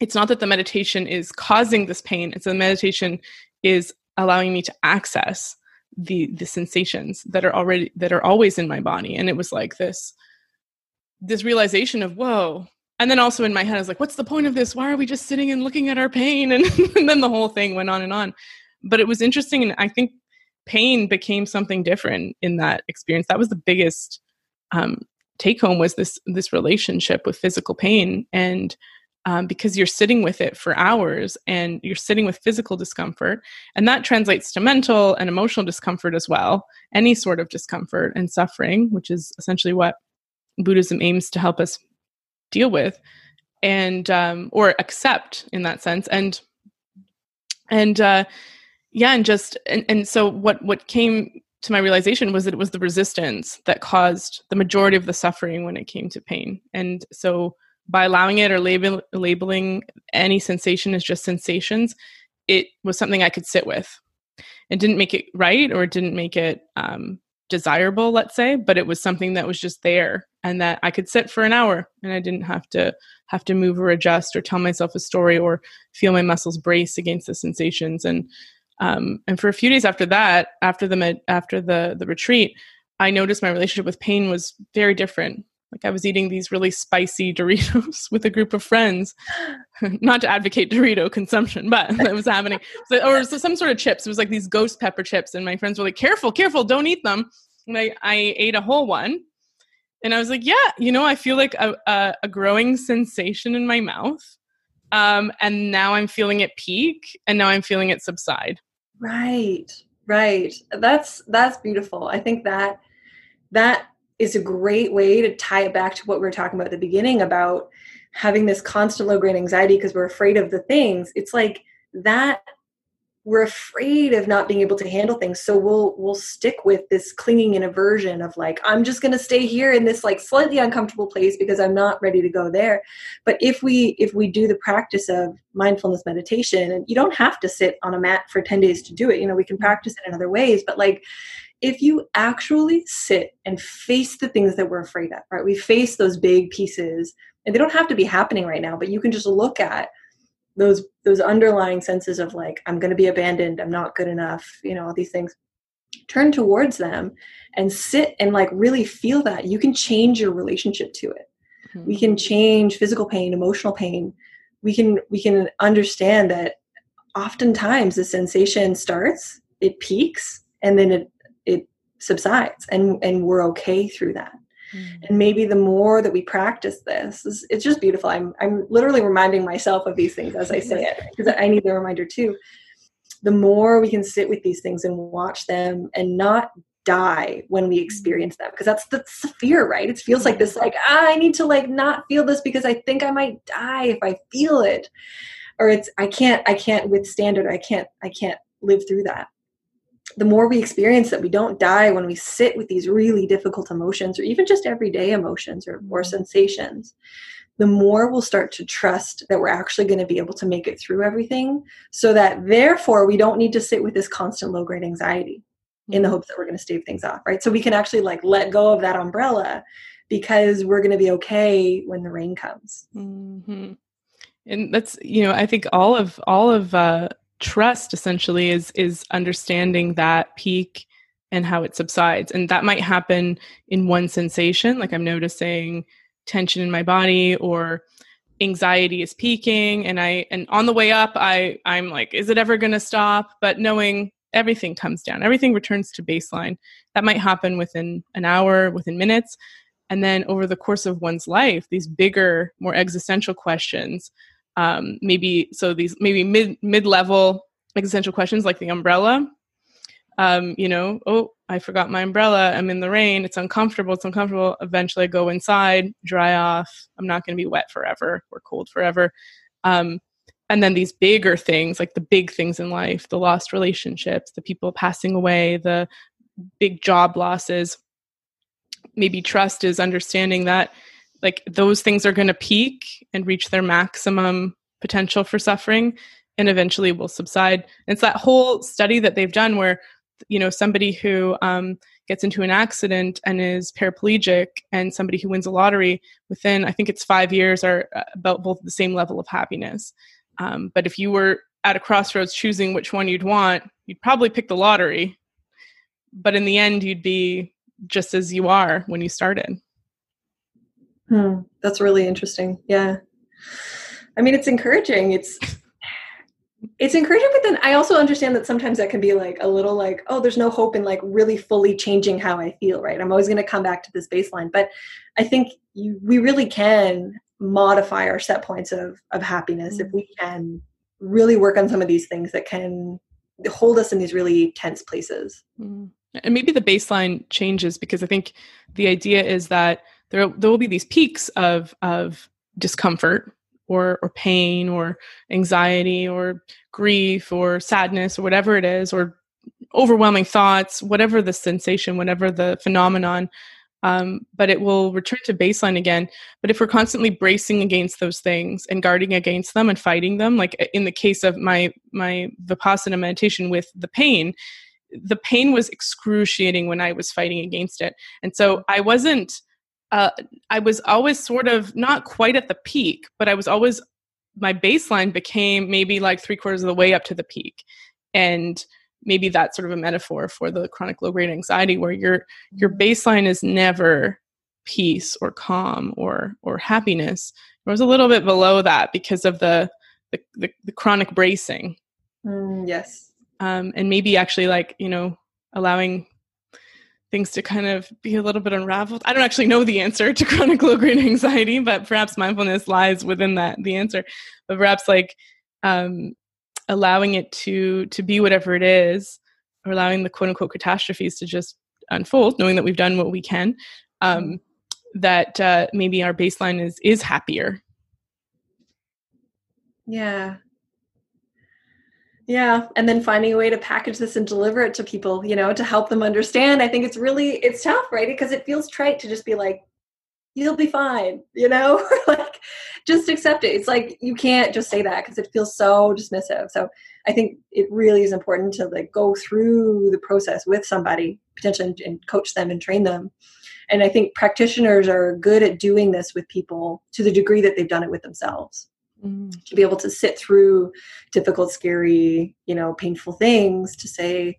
It's not that the meditation is causing this pain, it's the meditation is allowing me to access the the sensations that are already that are always in my body and it was like this this realization of whoa and then also in my head i was like what's the point of this? Why are we just sitting and looking at our pain? And, and then the whole thing went on and on. But it was interesting and i think pain became something different in that experience. That was the biggest um, take home was this this relationship with physical pain and um, because you're sitting with it for hours and you're sitting with physical discomfort and that translates to mental and emotional discomfort as well any sort of discomfort and suffering which is essentially what buddhism aims to help us deal with and um, or accept in that sense. And and uh, yeah and just and, and so what what came to my realization was that it was the resistance that caused the majority of the suffering when it came to pain. And so by allowing it or label, labeling any sensation as just sensations, it was something I could sit with. It didn't make it right or it didn't make it um, desirable, let's say, but it was something that was just there and that I could sit for an hour and I didn't have to have to move or adjust or tell myself a story or feel my muscles brace against the sensations. And um, and for a few days after that, after the med- after the the retreat, I noticed my relationship with pain was very different. Like I was eating these really spicy Doritos with a group of friends. Not to advocate Dorito consumption, but it was happening. So, or so some sort of chips. It was like these ghost pepper chips, and my friends were like, "Careful, careful, don't eat them." And I, I ate a whole one, and I was like, "Yeah, you know, I feel like a, a, a growing sensation in my mouth." Um, and now I'm feeling it peak, and now I'm feeling it subside. Right. Right. That's that's beautiful. I think that that is a great way to tie it back to what we were talking about at the beginning about having this constant low grade anxiety because we're afraid of the things. It's like that we're afraid of not being able to handle things. So we'll we'll stick with this clinging and aversion of like i'm just going to stay here in this like slightly uncomfortable place because i'm not ready to go there. But if we if we do the practice of mindfulness meditation and you don't have to sit on a mat for 10 days to do it you know we can mm-hmm. practice it in other ways. But like if you actually sit and face the things that we're afraid of right? We face those big pieces and they don't have to be happening right now but you can just look at those those underlying senses of like i'm going to be abandoned i'm not good enough you know all these things turn towards them and sit and like really feel that. You can change your relationship to it. Mm-hmm. we can change physical pain emotional pain. We can we can understand that oftentimes the sensation starts it peaks and then it it subsides and and we're okay through that Mm. And maybe the more that we practice this, it's just beautiful. I'm, I'm literally reminding myself of these things as I say it because I need the reminder too. The more we can sit with these things and watch them and not die when we mm-hmm. experience them because that's that's the fear right it feels like this like ah, i need to like not feel this because i think i might die if i feel it or it's i can't i can't withstand it or i can't i can't live through that the more we experience that we don't die when we sit with these really difficult emotions or even just everyday emotions or, or mm-hmm. sensations the more we'll start to trust that we're actually going to be able to make it through everything so that therefore we don't need to sit with this constant low grade anxiety in the mm-hmm. hopes that we're going to stave things off right so we can actually like let go of that umbrella because we're going to be okay when the rain comes mm-hmm. and that's you know i think all of all of uh trust essentially is is understanding that peak and how it subsides. And that might happen in one sensation like i'm noticing tension in my body or anxiety is peaking. And i and on the way up i i'm like is it ever going to stop? But knowing everything comes down everything returns to baseline. That might happen within an hour within minutes. And then over the course of one's life these bigger more existential questions um, maybe so these maybe mid mid level existential questions like the umbrella. Um, you know, oh, I forgot my umbrella. I'm in the rain. It's uncomfortable. It's uncomfortable. Eventually, I go inside, dry off. I'm not going to be wet forever or cold forever. Um, and then these bigger things, like the big things in life, the lost relationships, the people passing away, the big job losses. Maybe trust is understanding that like those things are going to peak and reach their maximum potential for suffering and eventually will subside. It's that whole study that they've done where, you know, somebody who um, gets into an accident and is paraplegic and somebody who wins a lottery within, I think it's five years, are uh, about both the same level of happiness. Um, but if you were at a crossroads choosing which one you'd want, you'd probably pick the lottery but in the end you'd be just as you are when you started hmm. that's really interesting yeah i mean it's encouraging it's it's encouraging but then i also understand that sometimes that can be like a little like oh there's no hope in like really fully changing how i feel right i'm always going to come back to this baseline but i think you, we really can modify our set points of of happiness mm-hmm. if we can really work on some of these things that can hold us in these really tense places mm-hmm. and maybe the baseline changes because i think the idea is that there there will be these peaks of of discomfort or or pain or anxiety or grief or sadness or whatever it is or overwhelming thoughts whatever the sensation whatever the phenomenon um, but it will return to baseline again. But if we're constantly bracing against those things and guarding against them and fighting them like in the case of my my vipassana meditation with the pain the pain was excruciating when i was fighting against it. And so i wasn't uh, I was always sort of not quite at the peak, but I was always my baseline became maybe like three quarters of the way up to the peak, and maybe that's sort of a metaphor for the chronic low grade anxiety, where your your baseline is never peace or calm or or happiness. It was a little bit below that because of the the, the, the chronic bracing. Mm, yes. Um, and maybe actually like you know allowing things to kind of be a little bit unraveled. I don't actually know the answer to chronic low grade anxiety, but perhaps mindfulness lies within that the answer. But perhaps like um, allowing it to to be whatever it is, or allowing the quote unquote catastrophes to just unfold, knowing that we've done what we can. Um, mm-hmm. that uh, maybe our baseline is is happier. Yeah, yeah and then finding a way to package this and deliver it to people you know to help them understand. I think it's really it's tough right? Because it feels trite to just be like you'll be fine you know? Like just accept it. It's like you can't just say that because it feels so dismissive. So i think it really is important to like go through the process with somebody potentially and coach them and train them. And i think practitioners are good at doing this with people to the degree that they've done it with themselves mm. to be able to sit through difficult scary you know painful things to say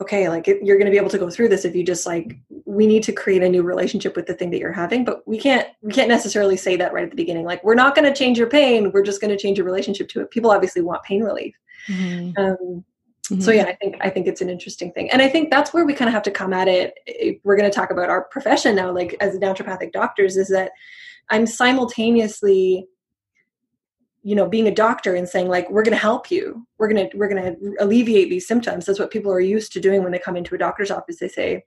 okay like it, you're going to be able to go through this if you just like we need to create a new relationship with the thing that you're having but we can't we can't necessarily say that right at the beginning like we're not going to change your pain we're just going to change your relationship to it people obviously want pain relief mm-hmm. Um, mm-hmm. so yeah i think i think it's an interesting thing and i think that's where we kind of have to come at it we're going to talk about our profession now like as naturopathic doctors is that i'm simultaneously you know being a doctor and saying like we're going to help you. We're going to we're going to alleviate these symptoms. That's what people are used to doing when they come into a doctor's office. They say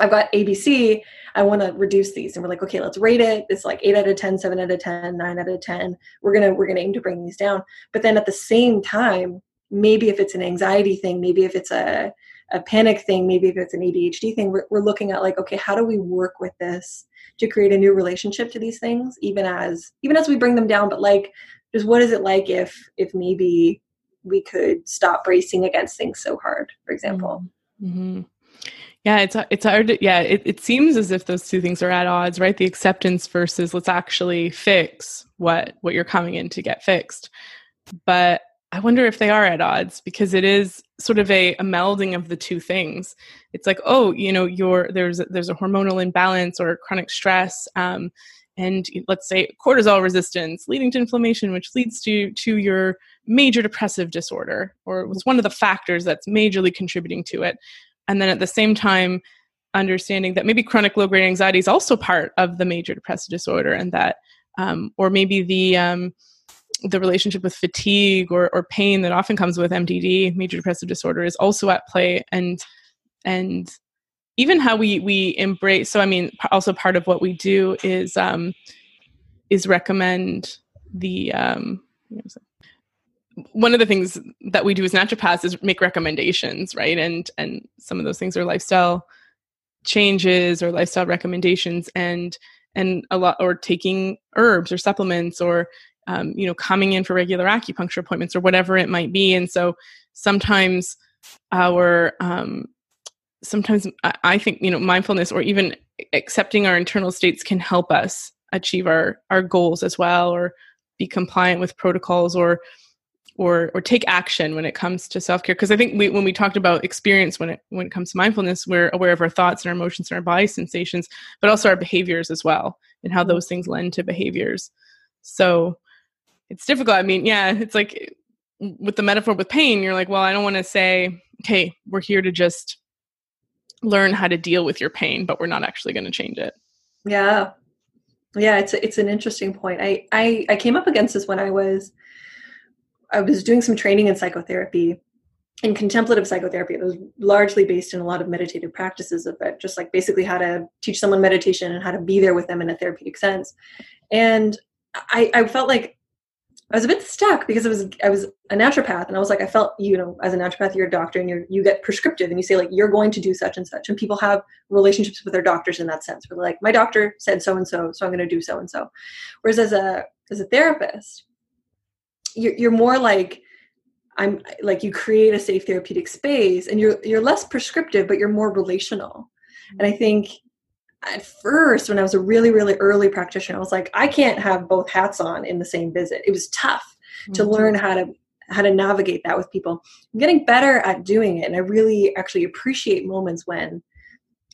i've got abc i want to reduce these. And we're like okay let's rate it. It's like 8 out of 10 7 out of 10 9 out of 10 we're going to we're going to aim to bring these down. But then at the same time maybe if it's an anxiety thing maybe if it's a a panic thing maybe if it's an adhd thing we're, we're looking at like okay how do we work with this to create a new relationship to these things even as even as we bring them down but like just what is it like if if maybe we could stop bracing against things so hard for example? Mm-hmm. yeah it's it's hard to, yeah it, it seems as if those two things are at odds right? The acceptance versus let's actually fix what what you're coming in to get fixed. But i wonder if they are at odds because it is sort of a, a melding of the two things. It's like oh you know you're there's there's a hormonal imbalance or chronic stress um, and let's say cortisol resistance leading to inflammation which leads to to your major depressive disorder or was one of the factors that's majorly contributing to it. And then at the same time understanding that maybe chronic low grade anxiety is also part of the major depressive disorder and that um, or maybe the um, the relationship with fatigue or, or pain that often comes with mdd major depressive disorder is also at play and and even how we we embrace so i mean also part of what we do is um is recommend the um one of the things that we do as naturopaths is make recommendations right? And and some of those things are lifestyle changes or lifestyle recommendations and and a lot or taking herbs or supplements or um, you know coming in for regular acupuncture appointments or whatever it might be. And so sometimes our um, sometimes I think you know mindfulness or even accepting our internal states can help us achieve our our goals as well or be compliant with protocols or or or take action when it comes to self-care. Because i think we, when we talked about experience when it when it comes to mindfulness we're aware of our thoughts and our emotions and our body sensations but also our behaviors as well and how mm-hmm. those things lend to behaviors. So it's difficult. I mean yeah it's like with the metaphor with pain you're like well i don't want to say okay we're here to just learn how to deal with your pain but we're not actually going to change it yeah yeah it's it's an interesting point I, I i came up against this when i was I was doing some training in psychotherapy in contemplative psychotherapy. It was largely based in a lot of meditative practices of it, just like basically how to teach someone meditation and how to be there with them in a therapeutic sense. And I, I felt like I was a bit stuck because I was I was a naturopath and I was like I felt you know as a naturopath you're a doctor and you you get prescriptive and you say like you're going to do such and such. And people have relationships with their doctors in that sense where like my doctor said so and so so I'm going to do so and so whereas as a as a therapist you're, you're more like i'm like you create a safe therapeutic space and you're you're less prescriptive but you're more relational. And i think at first when i was a really really early practitioner i was like i can't have both hats on in the same visit. It was tough mm-hmm. to learn how to how to navigate that with people. I'm getting better at doing it and i really actually appreciate moments when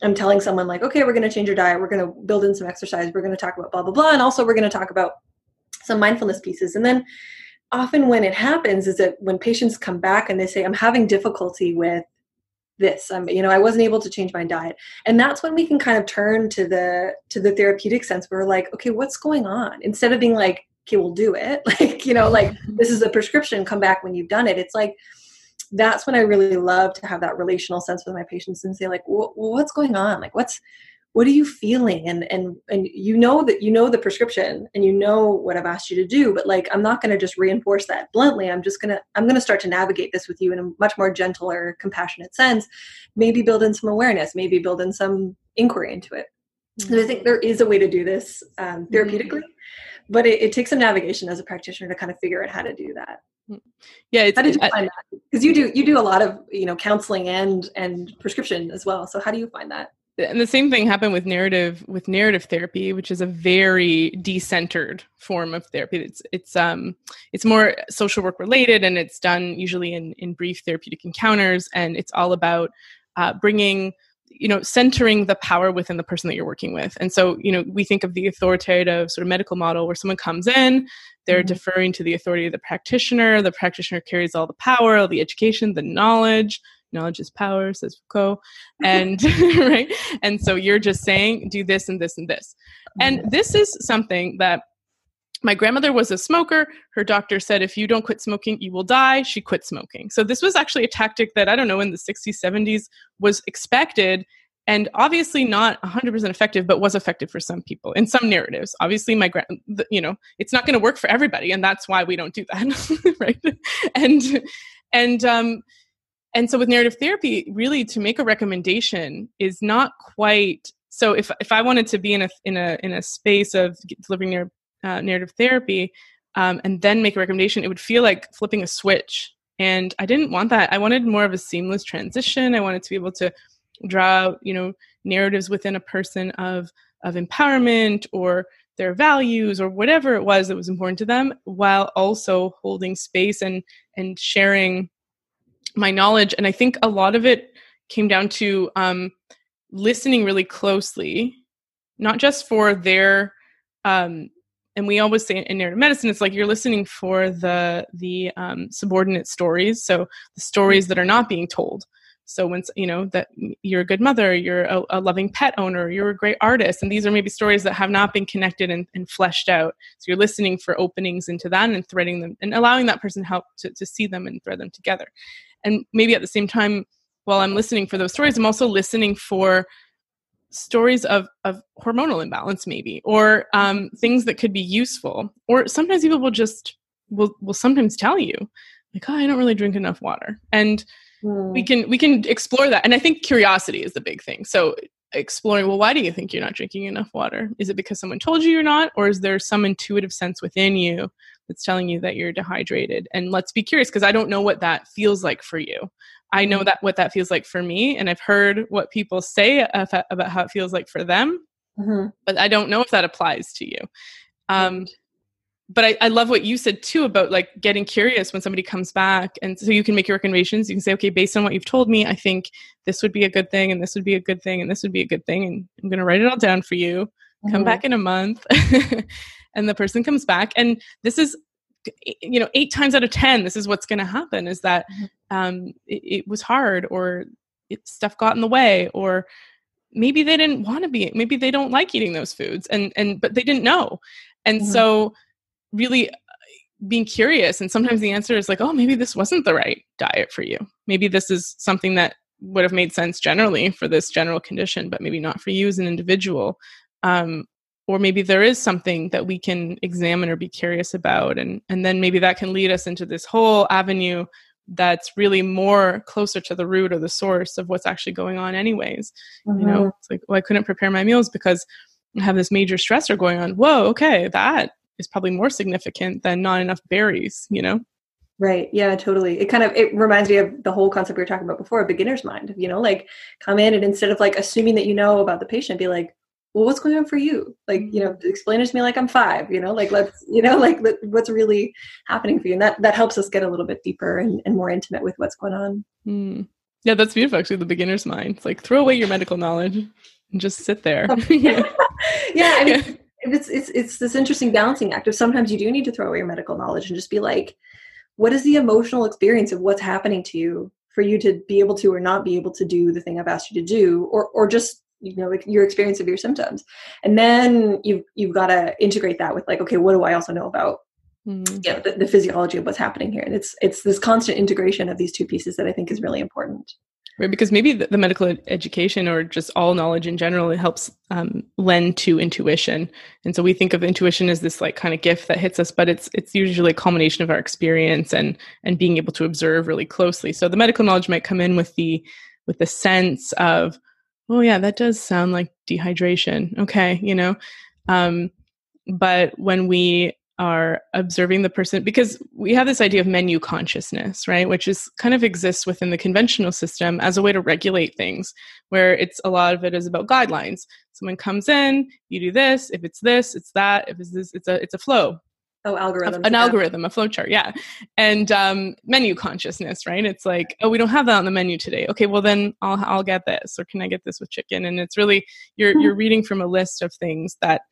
i'm telling someone like okay we're going to change your diet. We're going to build in some exercise. We're going to talk about blah blah blah and also we're going to talk about some mindfulness pieces. And then often when it happens is that when patients come back and they say i'm having difficulty with this i'm you know i wasn't able to change my diet. And that's when we can kind of turn to the to the therapeutic sense where we're like okay what's going on? Instead of being like okay we'll do it. Like you know like mm-hmm. this is a prescription come back when you've done it. It's like that's when i really love to have that relational sense with my patients and say like well, what's going on? Like what's what are you feeling and and and you know that you know the prescription and you know what i've asked you to do but like i'm not going to just reinforce that bluntly i'm just going to i'm going to start to navigate this with you in a much more gentler compassionate sense maybe build in some awareness maybe build in some inquiry into it mm-hmm. i think there is a way to do this um, therapeutically mm-hmm. but it, it, takes some navigation as a practitioner to kind of figure out how to do that mm. yeah how did you find that because you do you do a lot of you know counseling and and prescription as well so how do you find that and the same thing happened with narrative with narrative therapy which is a very decentered form of therapy it's it's um it's more social work related and it's done usually in in brief therapeutic encounters and it's all about uh, bringing you know centering the power within the person that you're working with and so you know we think of the authoritative sort of medical model where someone comes in they're mm-hmm. deferring to the authority of the practitioner the practitioner carries all the power all the education the knowledge knowledge is power says foucault and right? And so you're just saying do this and this and this. And mm-hmm. this is something that my grandmother was a smoker. Her doctor said if you don't quit smoking you will die. She quit smoking. So this was actually a tactic that i don't know in the 60s 70s was expected and obviously not 100% effective but was effective for some people in some narratives. Obviously my grand you know it's not going to work for everybody and that's why we don't do that right? And and um and so with narrative therapy really to make a recommendation is not quite so if if i wanted to be in a in a in a space of delivering narrative, uh, narrative therapy um, and then make a recommendation it would feel like flipping a switch. And i didn't want that. I wanted more of a seamless transition. I wanted to be able to draw you know narratives within a person of of empowerment or their values or whatever it was that was important to them while also holding space and and sharing my knowledge and i think a lot of it came down to um, listening really closely not just for their um, and we always say in narrative medicine it's like you're listening for the the um, subordinate stories so the stories that are not being told. So when you know that you're a good mother you're a, a, loving pet owner you're a great artist and these are maybe stories that have not been connected and, and, fleshed out. So you're listening for openings into that and threading them and allowing that person help to, to see them and thread them together and maybe at the same time while i'm listening for those stories i'm also listening for stories of, of hormonal imbalance maybe or um, things that could be useful. Or sometimes people will just will will sometimes tell you like oh i don't really drink enough water. And mm. we can we can explore that. And i think curiosity is the big thing. So exploring well why do you think you're not drinking enough water? Is it because someone told you you're not? Or is there some intuitive sense within you that's telling you that you're dehydrated. And let's be curious because i don't know what that feels like for you. I know mm-hmm. that what that feels like for me and i've heard what people say about how it feels like for them mm-hmm. but i don't know if that applies to you. Um, but I, I love what you said too about like getting curious when somebody comes back and so you can make your recommendations. You can say okay based on what you've told me i think this would be a good thing and this would be a good thing and this would be a good thing and i'm going to write it all down for you mm-hmm. come back in a month and the person comes back and this is you know eight times out of ten this is what's going to happen is that mm-hmm. um, it, it, was hard or it, stuff got in the way or maybe they didn't want to be maybe they don't like eating those foods and and but they didn't know and mm-hmm. so really uh, being curious and sometimes the answer is like oh maybe this wasn't the right diet for you maybe this is something that would have made sense generally for this general condition but maybe not for you as an individual um, or maybe there is something that we can examine or be curious about and and then maybe that can lead us into this whole avenue that's really more closer to the root or the source of what's actually going on anyways mm-hmm. you know mm-hmm. it's like well i couldn't prepare my meals because i have this major stressor going on whoa okay that is probably more significant than not enough berries you know right yeah totally it kind of it reminds me of the whole concept we were talking about before a beginner's mind you know like come in and instead of like assuming that you know about the patient be like well what's going on for you? Like you know mm-hmm. explain it to me like i'm five you know like let's you know like what's really happening for you? And that that helps us get a little bit deeper and, and more intimate with what's going on. Mm. yeah that's beautiful actually the beginner's mind. It's like throw away your medical knowledge and just sit there. Yeah. yeah i mean it's it's it's this interesting balancing act of sometimes you do need to throw away your medical knowledge and just be like what is the emotional experience of what's happening to you for you to be able to or not be able to do the thing i've asked you to do? Or or just you know like your experience of your symptoms. And then you've you've got to integrate that with like okay what do i also know about mm-hmm. you know, the, the physiology of what's happening here? And it's it's this constant integration of these two pieces that i think is really important. Right because maybe the, the medical education or just all knowledge in general it helps um, lend to intuition. And so we think of intuition as this like kind of gift that hits us but it's it's usually a culmination of our experience and and being able to observe really closely. So the medical knowledge might come in with the with the sense of oh yeah that does sound like dehydration okay you know um, but when we are observing the person because we have this idea of menu consciousness right which is kind of exists within the conventional system as a way to regulate things where it's a lot of it is about guidelines. Someone comes in you do this if it's this it's that if it's this it's a it's a flow Oh, algorithm. An yeah. algorithm, a flowchart, yeah. And um, menu consciousness, right? It's like, oh, we don't have that on the menu today. Okay, well then I'll I'll get this, or can I get this with chicken? And it's really you're hmm. you're reading from a list of things that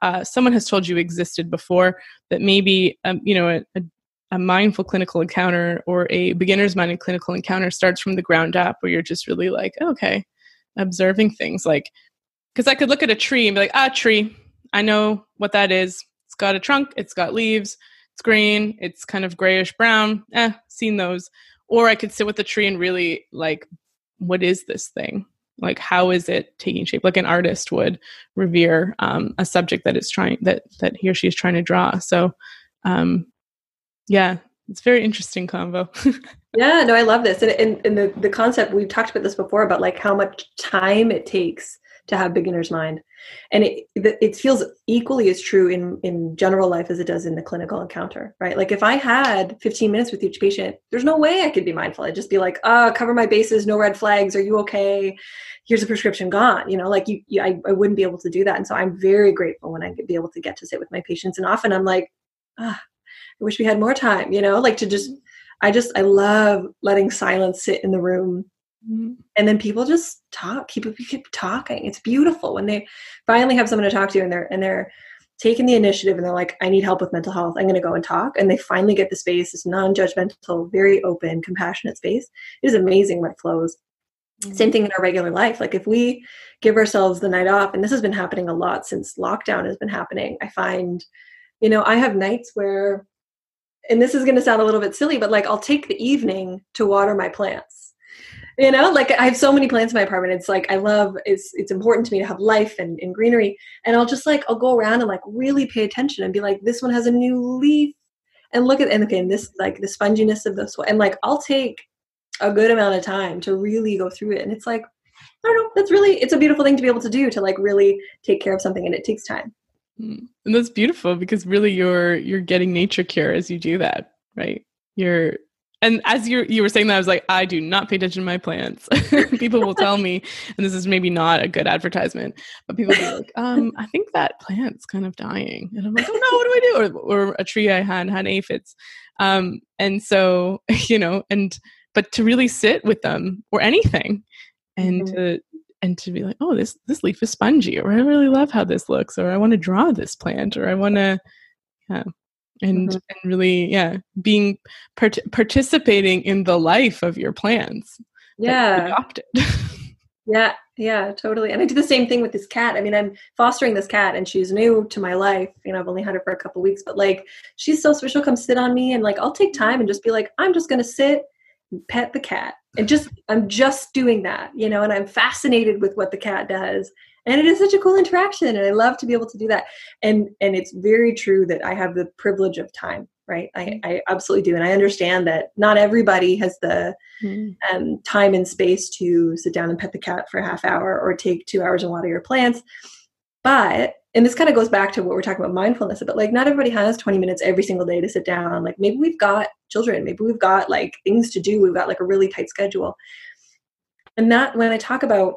uh, someone has told you existed before. That maybe um, you know a, a, a mindful clinical encounter or a beginner's minded clinical encounter starts from the ground up, where you're just really like, oh, okay, observing things like because I could look at a tree and be like, ah, tree, I know what that is it's got a trunk, it's got leaves, it's green, it's kind of grayish brown. Eh, seen those. Or I could sit with the tree and really like, what is this thing? Like, how is it taking shape? Like an artist would revere um, a subject that is trying that that he or she is trying to draw. So, um, yeah, it's very interesting convo. yeah, no, I love this, and, and and the the concept we've talked about this before about like how much time it takes to have beginner's mind. And it it feels equally as true in in general life as it does in the clinical encounter right? Like if i had 15 minutes with each patient there's no way i could be mindful. I'd just be like ah oh, cover my bases no red flags are you okay? Here's a prescription gone you know? Like you, you I, I wouldn't be able to do that. And so i'm very grateful when i could be able to get to sit with my patients. And often i'm like ah i wish we had more time you know? Like to just i just i love letting silence sit in the room Mm-hmm. And then people just talk, keep keep talking. It's beautiful when they finally have someone to talk to and they're and they're taking the initiative and they're like, I need help with mental health. I'm going to go and talk. And they finally get the space, this non-judgmental, very open, compassionate space. It is amazing what flows. Mm-hmm. Same thing in our regular life. Like if we give ourselves the night off, and this has been happening a lot since lockdown has been happening, I find, you know, I have nights where, and this is going to sound a little bit silly, but like I'll take the evening to water my plants you know like i have so many plants in my apartment. It's like i love it's it's important to me to have life and, and greenery. And i'll just like i'll go around and like really pay attention and be like this one has a new leaf. And look at and again this like the sponginess of this one. And like i'll take a good amount of time to really go through it. And it's like i don't know that's really it's a beautiful thing to be able to do to like really take care of something and it takes time. Hmm. and that's beautiful because really you're you're getting nature cure as you do that right? You're and as you you were saying that, I was like, I do not pay attention to my plants. people will tell me, and this is maybe not a good advertisement, but people be like, um, I think that plant's kind of dying, and I'm like, oh no, what do I do? Or, or a tree I had had aphids, um, and so you know, and but to really sit with them or anything, and mm-hmm. to and to be like, oh, this this leaf is spongy, or I really love how this looks, or I want to draw this plant, or I want to, yeah, and mm-hmm. and really, yeah, being part- participating in the life of your plants. Yeah, adopted. yeah, yeah, totally. And I do the same thing with this cat. I mean, I'm fostering this cat, and she's new to my life. You know, I've only had her for a couple weeks, but like, she's so special. Come sit on me, and like, I'll take time and just be like, I'm just gonna sit and pet the cat and just i'm just doing that you know and i'm fascinated with what the cat does and it is such a cool interaction and i love to be able to do that. And and it's very true that i have the privilege of time right? I, mm-hmm. I absolutely do and i understand that not everybody has the mm. um, time and space to sit down and pet the cat for a half hour or take two hours and water your plants. But and this kind of goes back to what we're talking about mindfulness but like not everybody has 20 minutes every single day to sit down. Like maybe we've got children maybe we've got like things to do we've got like a really tight schedule. And that when i talk about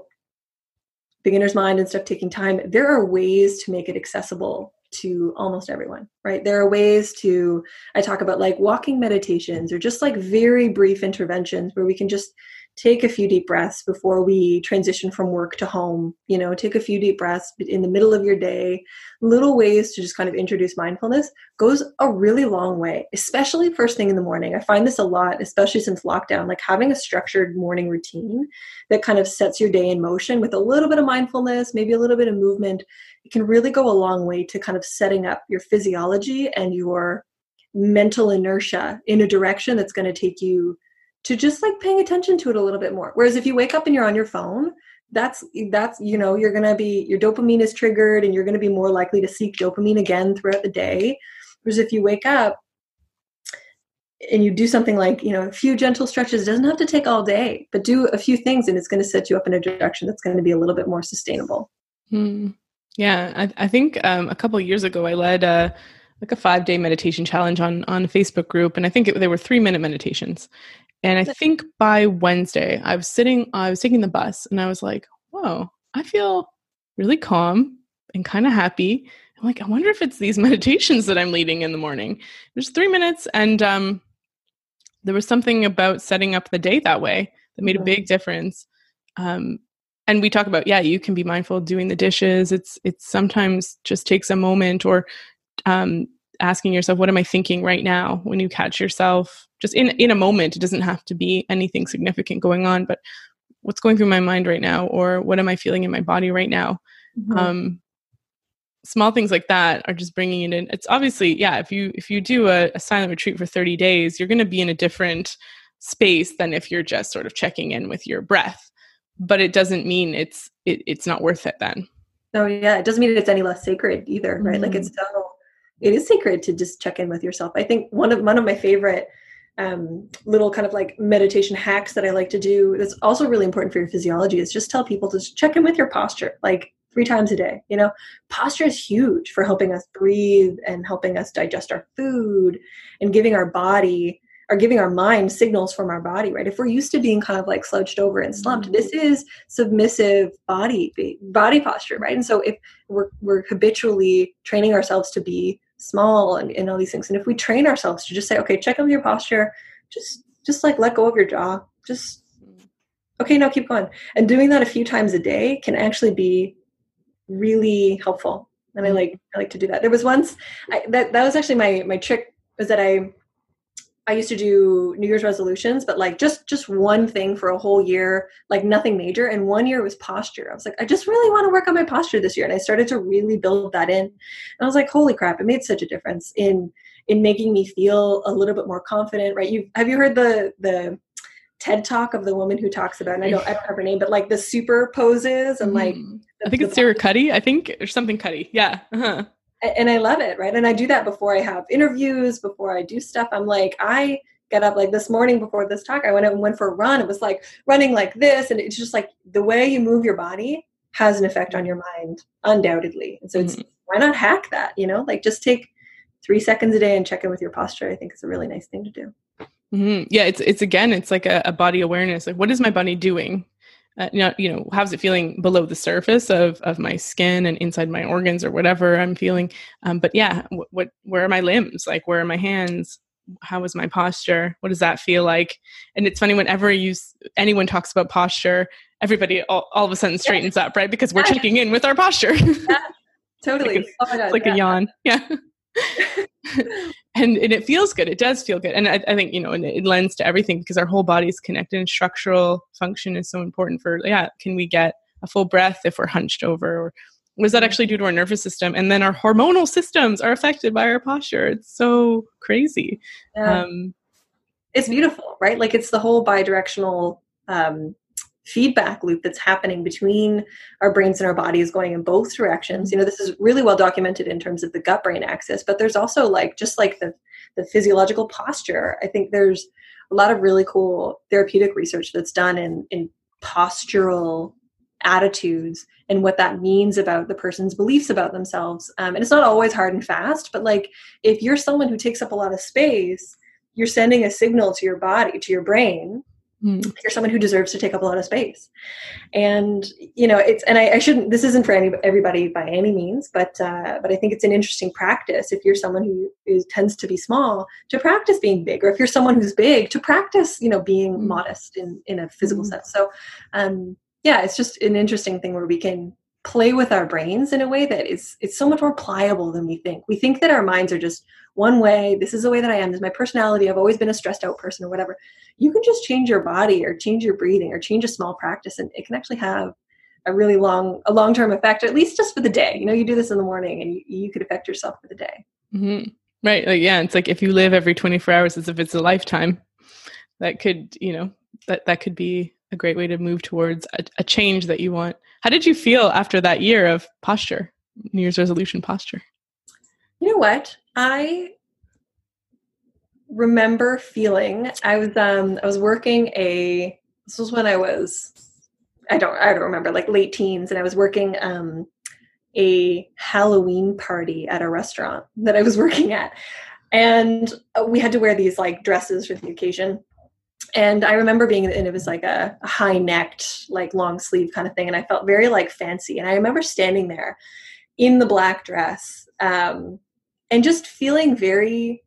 beginner's mind and stuff taking time there are ways to make it accessible to almost everyone right? There are ways to i talk about like walking meditations or just like very brief interventions where we can just take a few deep breaths before we transition from work to home you know take a few deep breaths in the middle of your day. Little ways to just kind of introduce mindfulness goes a really long way especially first thing in the morning. I find this a lot especially since lockdown like having a structured morning routine that kind of sets your day in motion with a little bit of mindfulness maybe a little bit of movement it can really go a long way to kind of setting up your physiology and your mental inertia in a direction that's going to take you to just like paying attention to it a little bit more. Whereas if you wake up and you're on your phone, that's that's you know you're gonna be your dopamine is triggered and you're gonna be more likely to seek dopamine again throughout the day. Whereas if you wake up and you do something like you know a few gentle stretches it doesn't have to take all day but do a few things and it's going to set you up in a direction that's going to be a little bit more sustainable hmm. yeah I, I think um, a couple years ago i led a like a five day meditation challenge on on a facebook group and i think it, were three minute meditations and I think by Wednesday, I was sitting, I was taking the bus and I was like, whoa, I feel really calm and kind of happy. I'm like, I wonder if it's these meditations that I'm leading in the morning. There's three minutes. And um, there was something about setting up the day that way that made a big difference. Um, and we talk about, yeah, you can be mindful doing the dishes. It's, it's sometimes just takes a moment or um, asking yourself what am i thinking right now when you catch yourself just in in a moment it doesn't have to be anything significant going on but what's going through my mind right now or what am i feeling in my body right now mm-hmm. um small things like that are just bringing it in it's obviously yeah if you if you do a, a silent retreat for 30 days you're going to be in a different space than if you're just sort of checking in with your breath but it doesn't mean it's it, it's not worth it then oh yeah it doesn't mean it's any less sacred either right mm-hmm. like it's still it is sacred to just check in with yourself. I think one of one of my favorite um, little kind of like meditation hacks that I like to do that's also really important for your physiology is just tell people to check in with your posture like three times a day. You know, posture is huge for helping us breathe and helping us digest our food and giving our body are giving our mind signals from our body, right? If we're used to being kind of like slouched over and slumped, this mm-hmm. is submissive body body posture, right? And so if we're we're habitually training ourselves to be small and, and all these things. And if we train ourselves to just say, okay, check out your posture, just just like let go of your jaw. Just okay, now keep going. And doing that a few times a day can actually be really helpful. And I mm-hmm. like I like to do that. There was once I, that that was actually my my trick was that I I used to do New Year's resolutions, but like just just one thing for a whole year, like nothing major. And one year was posture. I was like, I just really want to work on my posture this year, and I started to really build that in. And I was like, holy crap! It made such a difference in in making me feel a little bit more confident. Right? You have you heard the the TED talk of the woman who talks about, and I don't I don't have her name, but like the super poses and like. Mm. I think it's Sarah Cuddy. I think or something Cuddy. Yeah. Uh-huh and I love it, right? And I do that before I have interviews, before I do stuff. I'm like, I get up like this morning before this talk. I went and went for a run. It was like running like this, and it's just like the way you move your body has an effect on your mind, undoubtedly. And so it's mm-hmm. why not hack that? You know, like just take three seconds a day and check in with your posture. I think it's a really nice thing to do. Mm-hmm. Yeah, it's it's again, it's like a, a, body awareness. Like, what is my body doing? Uh, you know, you know, how's it feeling below the surface of of my skin and inside my organs or whatever I'm feeling? Um, but yeah, what, what where are my limbs? Like, where are my hands? How is my posture? What does that feel like? And it's funny whenever you anyone talks about posture, everybody all, all of a sudden straightens up, right? Because we're checking in with our posture. yeah, totally. like a, oh God, like yeah. a yawn. Yeah. and, and it feels good. It does feel good. And I, I think, you know, and it lends to everything because our whole body is connected and structural function is so important for, yeah, can we get a full breath if we're hunched over or what does that actually do to our nervous system? And then our hormonal systems are affected by our posture. It's so crazy. Yeah. Um, it's beautiful, right? Like it's the whole bi-directional um, feedback loop that's happening between our brains and our bodies going in both directions. You know this is really well documented in terms of the gut brain axis but there's also like just like the the physiological posture i think there's a lot of really cool therapeutic research that's done in in postural attitudes and what that means about the person's beliefs about themselves. Um, and it's not always hard and fast but like if you're someone who takes up a lot of space you're sending a signal to your body to your brain Mm. You're someone who deserves to take up a lot of space, and you know it's. And I, I shouldn't. This isn't for any everybody by any means, but uh, but I think it's an interesting practice if you're someone who is, tends to be small to practice being big, or if you're someone who's big to practice, you know, being mm. modest in in a physical mm. sense. So, um, yeah, it's just an interesting thing where we can play with our brains in a way that is it's so much more pliable than we think. We think that our minds are just one way. This is the way that I am. This is my personality. I've always been a stressed out person or whatever. You can just change your body or change your breathing or change a small practice, and it can actually have a really long a long term effect, at least just for the day. You know, you do this in the morning, and you, you could affect yourself for the day. Mm-hmm. Right. Like yeah, it's like if you live every twenty four hours as if it's a lifetime, that could you know that that could be a great way to move towards a, a change that you want. How did you feel after that year of posture, New Year's resolution posture? You know what? I remember feeling I was um I was working a this was when I was I don't I don't remember like late teens and I was working um a Halloween party at a restaurant that I was working at and we had to wear these like dresses for the occasion and I remember being and it was like a, high necked like long sleeve kind of thing and I felt very like fancy. And I remember standing there in the black dress um and just feeling very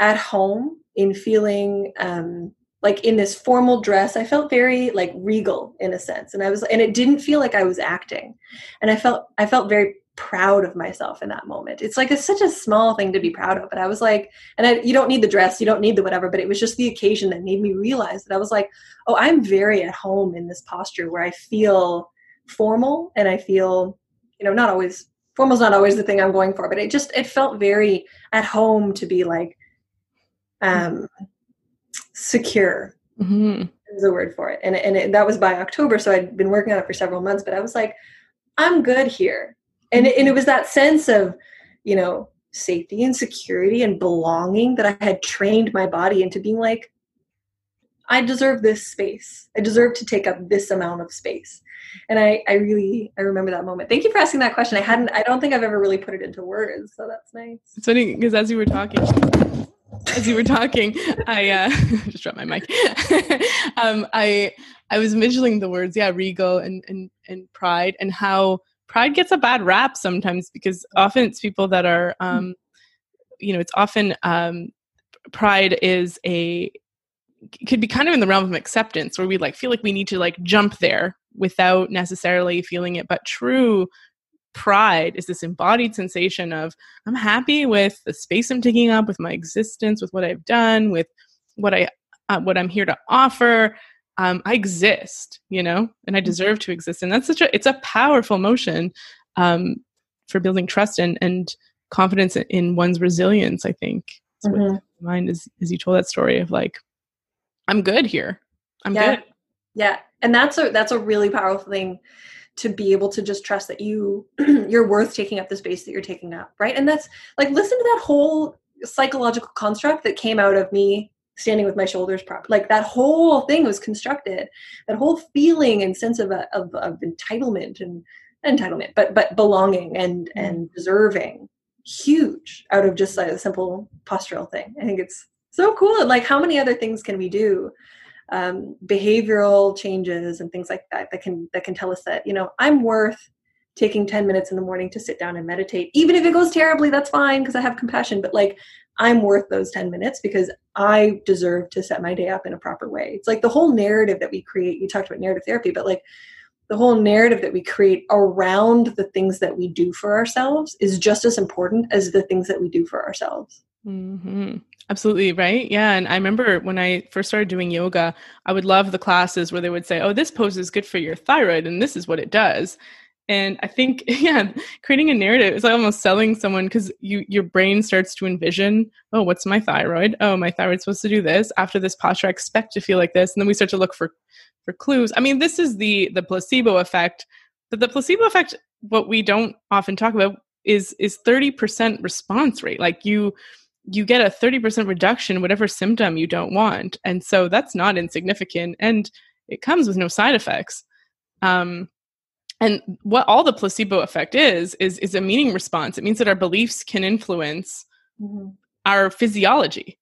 at home in feeling um, like in this formal dress. I felt very like regal in a sense. And i was and it didn't feel like i was acting. And i felt i felt very proud of myself in that moment it's like it's such a small thing to be proud of but i was like and I, you don't need the dress you don't need the whatever but it was just the occasion that made me realize that i was like oh i'm very at home in this posture where i feel formal and i feel you know not always formal's not always the thing I'm going for, but it just it felt very at home to be like um secure. Mm-hmm. Is a word for it, and and it, that was by October. So I'd been working on it for several months, but I was like, I'm good here, and it, and it was that sense of, you know, safety and security and belonging that I had trained my body into being like, I deserve this space. I deserve to take up this amount of space and I, I really I remember that moment. Thank you for asking that question. I hadn't I don't think I've ever really put it into words, so that's nice. It's funny because as you were talking, as you were talking, I uh, just dropped my mic. um, I I was envisioning the words, yeah, regal and and and pride, and how pride gets a bad rap sometimes because often it's people that are, um, you know, it's often um, pride is a could be kind of in the realm of acceptance where we like feel like we need to like jump there without necessarily feeling it. But true pride is this embodied sensation of i'm happy with the space i'm taking up with my existence with what i've done with what i uh, what i'm here to offer um, i exist you know and i mm-hmm. deserve to exist and that's such a it's a powerful motion um, for building trust and and confidence in one's resilience i think mm-hmm. mind is as you told that story of like i'm good here i'm yeah. good yeah and that's a that's a really powerful thing to be able to just trust that you you're worth taking up the space that you're taking up right and that's like listen to that whole psychological construct that came out of me standing with my shoulders propped like that whole thing was constructed that whole feeling and sense of, of, of entitlement and entitlement but but belonging and mm-hmm. and deserving. Huge out of just like a simple postural thing. I think it's so cool. And like how many other things can we do um, behavioral changes and things like that that can that can tell us that you know i'm worth taking 10 minutes in the morning to sit down and meditate even if it goes terribly that's fine because i have compassion but like i'm worth those 10 minutes because i deserve to set my day up in a proper way it's like the whole narrative that we create you talked about narrative therapy but like the whole narrative that we create around the things that we do for ourselves is just as important as the things that we do for ourselves mm-hmm. Absolutely, right? Yeah. And I remember when I first started doing yoga, I would love the classes where they would say, oh, this pose is good for your thyroid and this is what it does. And I think, yeah, creating a narrative is like almost selling someone because you your brain starts to envision, oh, what's my thyroid? Oh, my thyroid's supposed to do this. After this posture, I expect to feel like this. And then we start to look for for clues. I mean, this is the the placebo effect. But the placebo effect, what we don't often talk about is is 30% response rate. Like you you get a 30% reduction whatever symptom you don't want and so that's not insignificant and it comes with no side effects um, and what all the placebo effect is is is a meaning response it means that our beliefs can influence mm-hmm. our physiology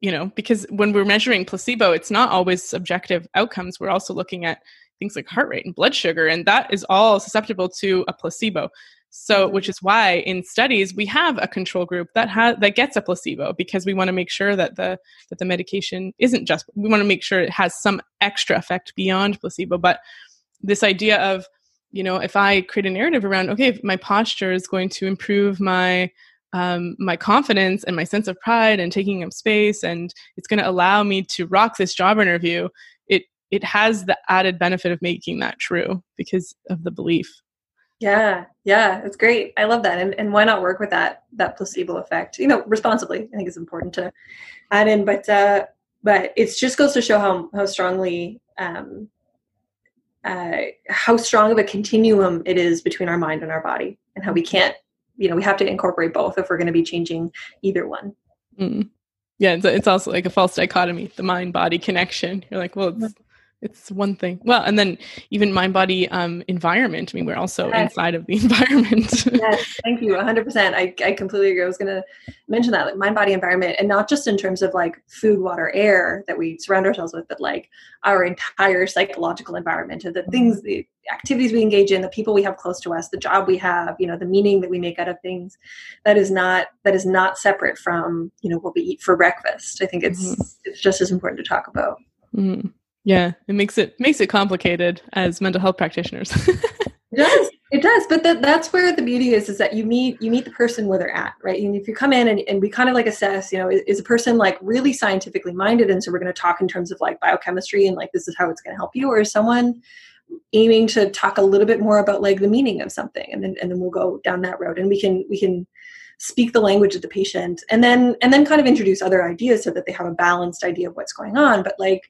you know because when we're measuring placebo it's not always subjective outcomes we're also looking at things like heart rate and blood sugar and that is all susceptible to a placebo so, mm-hmm. which is why in studies we have a control group that has that gets a placebo because we want to make sure that the that the medication isn't just we want to make sure it has some extra effect beyond placebo. But this idea of you know if I create a narrative around okay my posture is going to improve my um, my confidence and my sense of pride and taking up space and it's going to allow me to rock this job interview it it has the added benefit of making that true because of the belief yeah, yeah, it's great. I love that. And and why not work with that that placebo effect? You know, responsibly. I think it's important to add in, but uh but it just goes to show how how strongly um uh how strong of a continuum it is between our mind and our body and how we can't you know we have to incorporate both if we're going to be changing either one. Mm. yeah it's, it's also like a false dichotomy the mind body connection. You're like well it's it's one thing well and then even mind body um, environment i mean we're also yes. inside of the environment yes thank you 100% I, I completely agree i was going to mention that like mind body environment and not just in terms of like food water air that we surround ourselves with but like our entire psychological environment of the mm-hmm. things the activities we engage in the people we have close to us the job we have you know the meaning that we make out of things that is not that is not separate from you know what we eat for breakfast i think it's mm-hmm. it's just as important to talk about mm-hmm. Yeah, it makes it makes it complicated as mental health practitioners. it does. It does, but that, that's where the beauty is: is that you meet you meet the person where they're at, right? And if you come in and, and we kind of like assess, you know, is, is a person like really scientifically minded, and so we're going to talk in terms of like biochemistry and like this is how it's going to help you, or is someone aiming to talk a little bit more about like the meaning of something, and then and then we'll go down that road, and we can we can speak the language of the patient, and then and then kind of introduce other ideas so that they have a balanced idea of what's going on, but like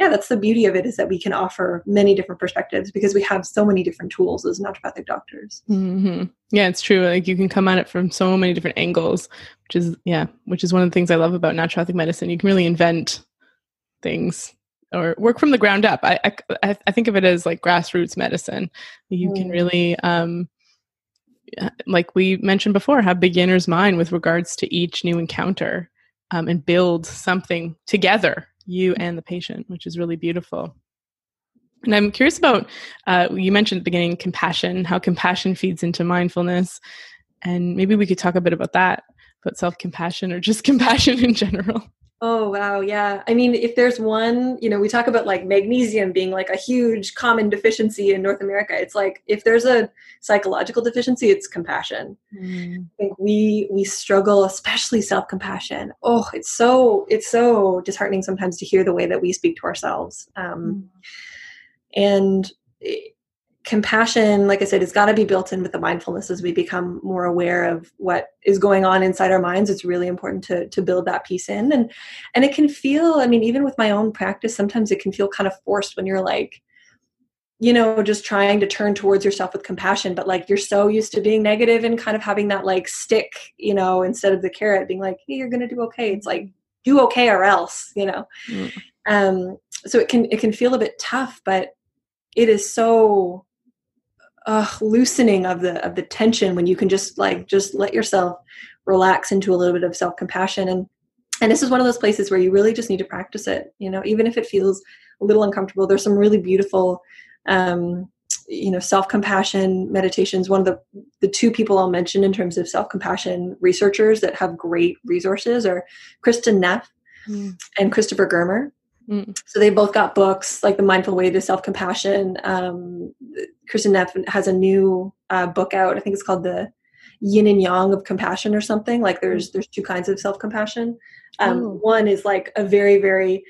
yeah, that's the beauty of it is that we can offer many different perspectives because we have so many different tools as naturopathic doctors. Mm-hmm. Yeah, it's true. Like you can come at it from so many different angles, which is yeah, which is one of the things I love about naturopathic medicine. You can really invent things or work from the ground up. I I, I think of it as like grassroots medicine. You mm. can really um, like we mentioned before, have beginner's mind with regards to each new encounter um, and build something together you and the patient, which is really beautiful. And I'm curious about, uh, you mentioned at the beginning compassion, how compassion feeds into mindfulness. And maybe we could talk a bit about that, about self compassion or just compassion in general. Oh, wow. Yeah. I mean, if there's one, you know, we talk about like magnesium being like a huge common deficiency in North America. It's like if there's a psychological deficiency, it's compassion. Mm. I think we we struggle, especially self-compassion. Oh, it's so it's so disheartening sometimes to hear the way that we speak to ourselves. Um, mm. And it, compassion like i said it's got to be built in with the mindfulness as we become more aware of what is going on inside our minds. It's really important to to build that piece in. And and it can feel i mean even with my own practice sometimes it can feel kind of forced when you're like you know just trying to turn towards yourself with compassion but like you're so used to being negative and kind of having that like stick you know instead of the carrot being like hey you're gonna do okay. It's like do okay or else you know? Mm. um so it can it can feel a bit tough but it is so uh, loosening of the of the tension when you can just like just let yourself relax into a little bit of self compassion and and this is one of those places where you really just need to practice it you know even if it feels a little uncomfortable. There's some really beautiful um, you know self-compassion meditations. One of the the two people i'll mention in terms of self-compassion researchers that have great resources are kristin neff mm. and christopher germer mm. so they both got books like the mindful way to self-compassion um, kristin neff has a new uh, book out i think it's called the yin and yang of compassion or something like there's mm. there's two kinds of self-compassion um, oh. one is like a very very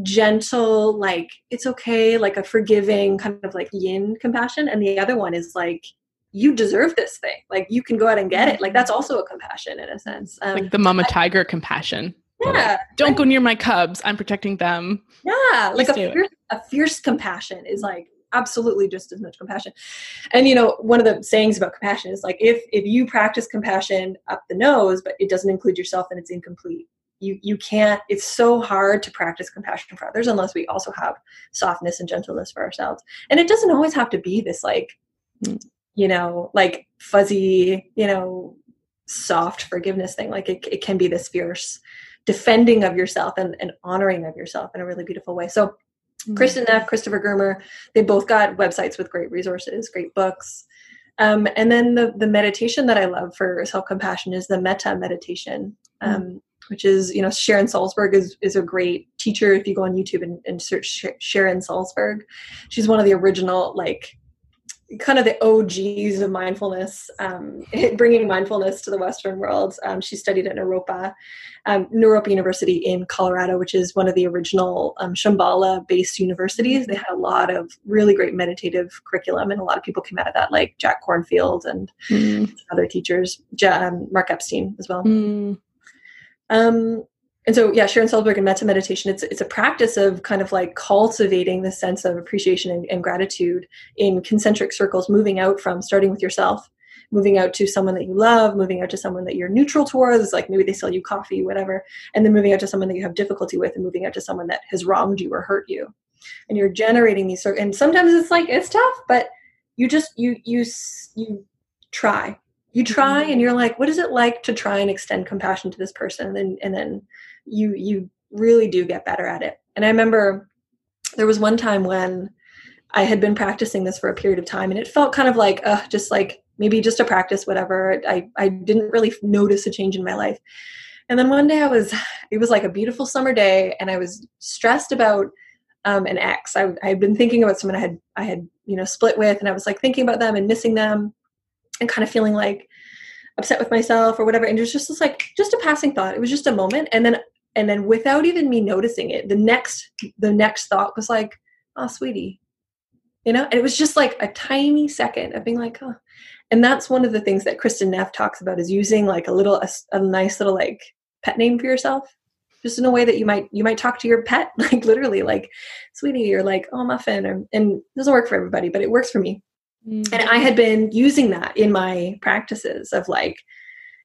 gentle, like it's okay, like a forgiving kind of like yin compassion. And the other one is like, you deserve this thing. Like you can go out and get it. Like that's mm-hmm. also a compassion in a sense. Um, like the mama tiger I, compassion. Yeah. Don't go near my cubs. I'm protecting them. Yeah. Like a fierce, a fierce compassion is like absolutely just as much compassion. And you know, one of the sayings about compassion is like if if you practice compassion up the nose, but it doesn't include yourself, then it's incomplete you you can't it's so hard to practice compassion for others unless we also have softness and gentleness for ourselves and it doesn't always have to be this like mm. you know like fuzzy you know soft forgiveness thing like it, it can be this fierce defending of yourself and, and honoring of yourself in a really beautiful way so mm. kristin neff christopher germer they both got websites with great resources great books um, and then the, the meditation that i love for self-compassion is the metta meditation mm. um, which is, you know, Sharon Salzberg is, is a great teacher. If you go on YouTube and, and search Sharon Salzberg, she's one of the original, like, kind of the OGs of mindfulness, um, bringing mindfulness to the Western world. Um, she studied at Naropa, um, Naropa University in Colorado, which is one of the original um, Shambhala-based universities. They had a lot of really great meditative curriculum, and a lot of people came out of that, like Jack Kornfield and mm. other teachers, um, Mark Epstein as well. Mm. And so, yeah, Sharon Salzberg and Metta meditation, it's, it's a practice of kind of like cultivating the sense of appreciation and, and gratitude in concentric circles, moving out from starting with yourself, moving out to someone that you love, moving out to someone that you're neutral towards, like maybe they sell you coffee, whatever, and then moving out to someone that you have difficulty with and moving out to someone that has wronged you or hurt you. And you're generating these, and sometimes it's like, it's tough, but you just, you, you, you try. You try mm-hmm. and you're like what is it like to try and extend compassion to this person? And then and then you you really do get better at it. And i remember there was one time when i had been practicing this for a period of time and it felt kind of like uh just like maybe just a practice whatever. I i didn't really notice a change in my life. And then one day i was it was like a beautiful summer day and i was stressed about um, an ex. I, I had been thinking about someone i had i had you know split with and i was like thinking about them and missing them and kind of feeling like upset with myself or whatever. And it was just this like just a passing thought. It was just a moment. And then and then without even me noticing it the next the next thought was like oh sweetie. You know? And it was just like a tiny second of being like oh and that's one of the things that kristen neff talks about is using like a little a, a nice little like pet name for yourself. Just in a way that you might you might talk to your pet like literally like sweetie or like oh muffin or and it doesn't work for everybody but it works for me. Mm-hmm. And I had been using that in my practices of like,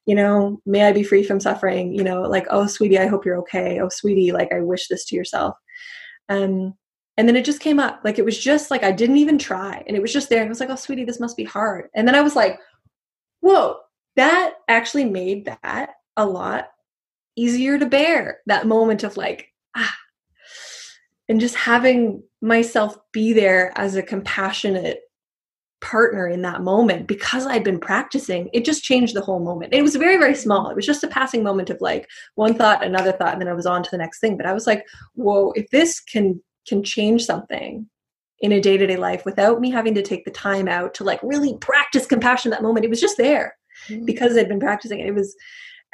you know, may I be free from suffering, you know, like, oh, sweetie, I hope you're okay. Oh, sweetie, like, I wish this to yourself. Um, and then it just came up. Like, it was just like, I didn't even try. And it was just there. I was like, oh, sweetie, this must be hard. And then I was like, whoa, that actually made that a lot easier to bear. That moment of like, ah, and just having myself be there as a compassionate partner in that moment because I'd been practicing, it just changed the whole moment. It was very, very small. It was just a passing moment of like one thought, another thought, and then I was on to the next thing. But I was like, whoa, if this can can change something in a day-to-day life without me having to take the time out to like really practice compassion that moment, it was just there mm-hmm. because I'd been practicing it. It was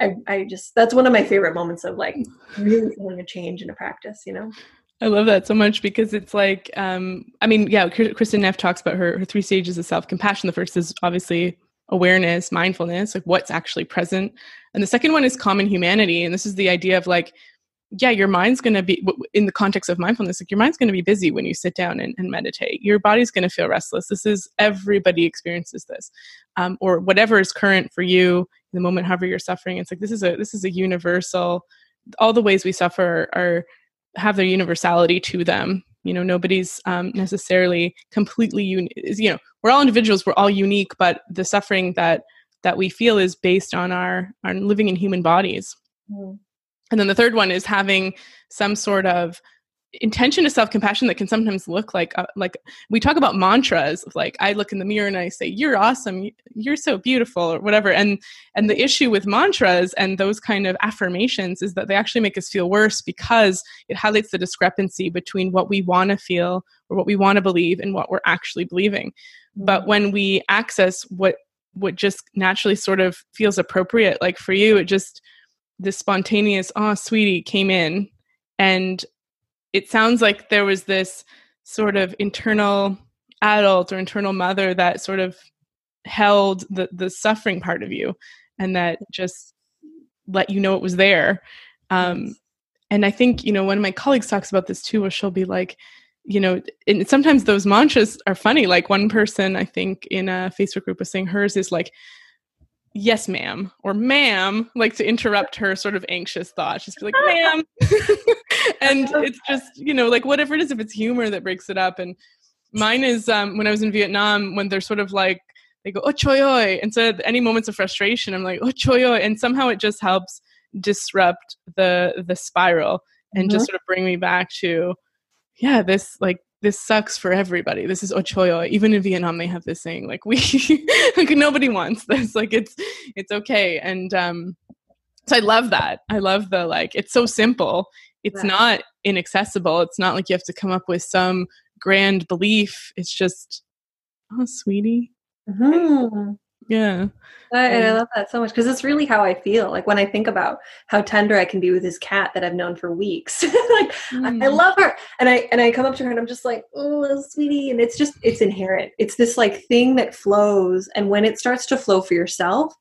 I, I just that's one of my favorite moments of like really feeling a change in a practice, you know. I love that so much because it's like, um, I mean, yeah, Kristen Neff talks about her, her three stages of self compassion. The first is obviously awareness, mindfulness, like what's actually present. And the second one is common humanity. And this is the idea of like, yeah, your mind's going to be, in the context of mindfulness, like your mind's going to be busy when you sit down and, and meditate. Your body's going to feel restless. This is, everybody experiences this. Um, or whatever is current for you in the moment, however you're suffering. It's like, this is a, this is a universal, all the ways we suffer are have their universality to them you know nobody's um, necessarily completely unique you know we're all individuals we're all unique but the suffering that that we feel is based on our our living in human bodies mm. and then the third one is having some sort of intention to self-compassion that can sometimes look like uh, like we talk about mantras like i look in the mirror and i say you're awesome. You're so beautiful or whatever. And and the issue with mantras and those kind of affirmations is that they actually make us feel worse because it highlights the discrepancy between what we want to feel or what we want to believe and what we're actually believing. Mm-hmm. but when we access what what just naturally sort of feels appropriate like for you it just this spontaneous oh sweetie came in and it sounds like there was this sort of internal adult or internal mother that sort of held the the suffering part of you and that just let you know it was there. Um, and i think you know one of my colleagues talks about this too where she'll be like you know and sometimes those mantras are funny. Like one person i think in a facebook group was saying hers is like yes ma'am or ma'am like to interrupt her sort of anxious thoughts. Just be like ma'am. And it's just you know like whatever it is if it's humor that breaks it up. And mine is um when i was in vietnam when they're sort of like they go oh choy and so any moments of frustration i'm like oh choy and somehow it just helps disrupt the the spiral and mm-hmm. just sort of bring me back to yeah this like this sucks for everybody. This is ochoyo. Even in Vietnam, they have this saying like we like nobody wants this. Like it's it's okay. And um, so I love that. I love the like it's so simple. It's right. not inaccessible. It's not like you have to come up with some grand belief. It's just oh, sweetie. Mm-hmm. Yeah. I, and I love that so much because it's really how I feel. Like when I think about how tender I can be with this cat that I've known for weeks. like mm. I, I, mm. love her. And I and I come up to her and I'm just like, oh sweetie. And it's just it's inherent. It's this like thing that flows. And when it starts to flow for yourself,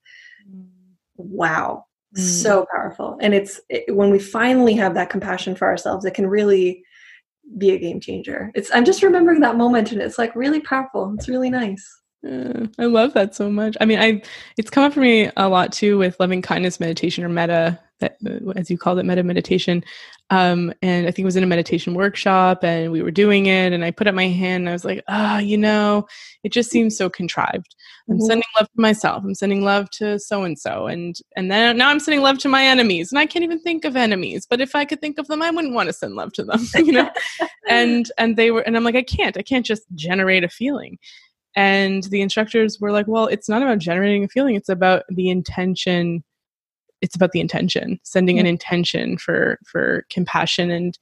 wow. Mm. So powerful. And it's it, when we finally have that compassion for ourselves, it can really be a game changer. It's I'm just remembering that moment and it's like really powerful. It's really nice. Uh, I love that so much. I mean, I it's come up for me a lot too with loving kindness meditation or metta, that, uh, as you called it, metta meditation. Um, and I think it was in a meditation workshop, and we were doing it, and I put up my hand, and I was like, ah, oh, you know, it just seems so contrived. I'm mm-hmm. sending love to myself. I'm sending love to so and so, and and then now I'm sending love to my enemies, and I can't even think of enemies. But if I could think of them, I wouldn't want to send love to them, you know. and and they were, and I'm like, I can't. I can't just generate a feeling and the instructors were like well it's not about generating a feeling it's about the intention it's about the intention sending an intention for for compassion and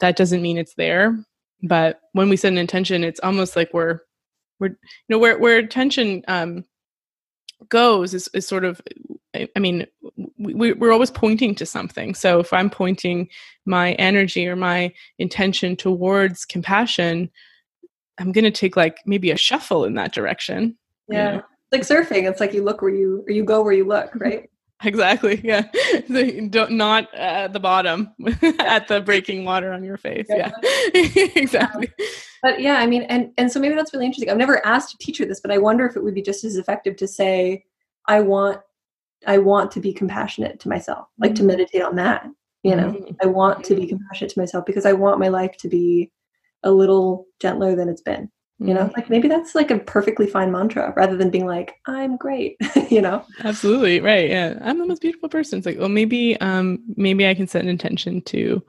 that doesn't mean it's there. But when we send an intention it's almost like we're we're you know where where attention um goes is, is sort of i mean we, we're always pointing to something. So if i'm pointing my energy or my intention towards compassion I'm going to take like maybe a shuffle in that direction. Yeah. You know? Like surfing, it's like you look where you or you go where you look, right? exactly. Yeah. Don't not at the bottom at the breaking water on your face. Yeah. yeah. exactly. Um, but yeah, I mean and and so maybe that's really interesting. I've never asked a teacher this, but I wonder if it would be just as effective to say I want I want to be compassionate to myself, like mm-hmm. to meditate on that. You know, mm-hmm. I want to be mm-hmm. compassionate to myself because I want my life to be a little gentler than it's been you know? Mm-hmm. like maybe that's like a perfectly fine mantra rather than being like i'm great you know? Absolutely right yeah. I'm the most beautiful person. It's like well maybe um maybe i can set an intention to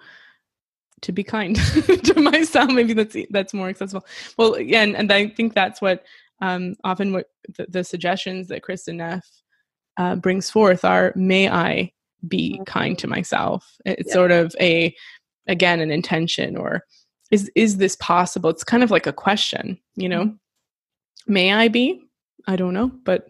to be kind to myself. Maybe that's that's more accessible. Well again and i think that's what um often what the, the suggestions that kristen neff uh, brings forth are may i be mm-hmm. kind to myself? It's yeah. sort of a again an intention or is is this possible? It's kind of like a question you know? May i be? I don't know but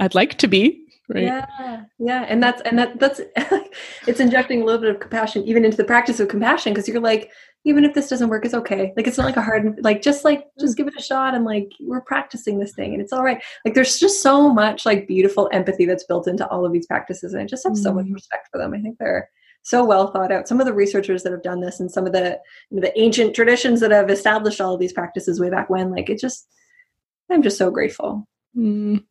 i'd like to be right? Yeah yeah and that's and that that's it's injecting a little bit of compassion even into the practice of compassion because you're like even if this doesn't work it's okay. Like it's not like a hard like just like just give it a shot and like we're practicing this thing and it's all right. Like there's just so much like beautiful empathy that's built into all of these practices and i just have so much mm-hmm. respect for them. I think they're so well thought out. Some of the researchers that have done this and some of the you know, the ancient traditions that have established all of these practices way back when, like it just, I'm just so grateful. Mm.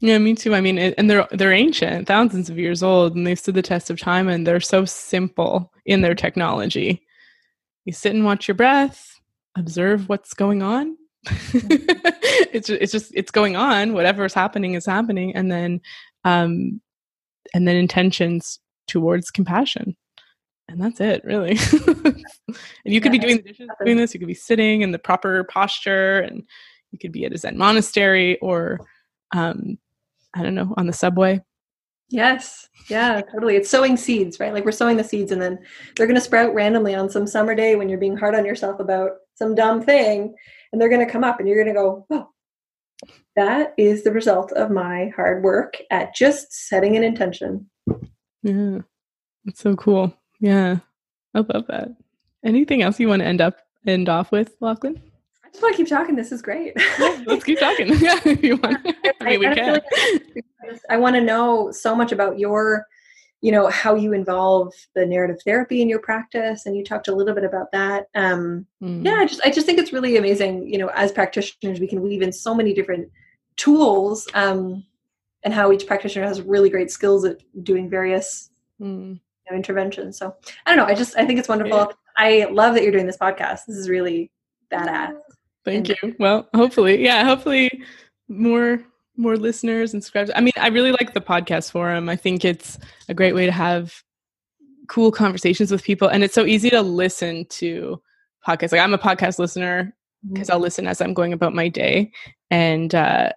Yeah, me too. I mean, it, and they're they're ancient, thousands of years old, and they've stood the test of time, and they're so simple in their technology. You sit and watch your breath, observe what's going on. it's it's just it's going on. Whatever is happening is happening, and then um, and then intentions towards compassion and that's it really and you could Yeah, be doing the dishes doing this you could be sitting in the proper posture and you could be at a zen monastery or um i don't know on the subway Yes. Yeah, totally. It's sowing seeds, right? Like we're sowing the seeds and then they're going to sprout randomly on some summer day when you're being hard on yourself about some dumb thing and they're going to come up and you're going to go, "Oh, that is the result of my hard work at just setting an intention." Yeah it's so cool yeah i love that anything else you want to end up end off with lachlan I just want to keep talking. This is great. yeah, let's keep talking yeah if you want i mean we I feel can like I want to know so much about your, you know, how you involve the narrative therapy in your practice, and you talked a little bit about that. Um, Mm. yeah, I just I just think it's really amazing. You know, as practitioners, we can weave in so many different tools, um, and how each practitioner has really great skills at doing various Mm. you know, interventions. So I don't know. I just I think it's wonderful. Yeah. I love that you're doing this podcast. This is really badass. Thank And- you. Well, hopefully, yeah, hopefully more more listeners and subscribers. I mean, I really like the podcast forum. I think it's a great way to have cool conversations with people and it's so easy to listen to podcasts. Like I'm a podcast listener because I'll listen as I'm going about my day and uh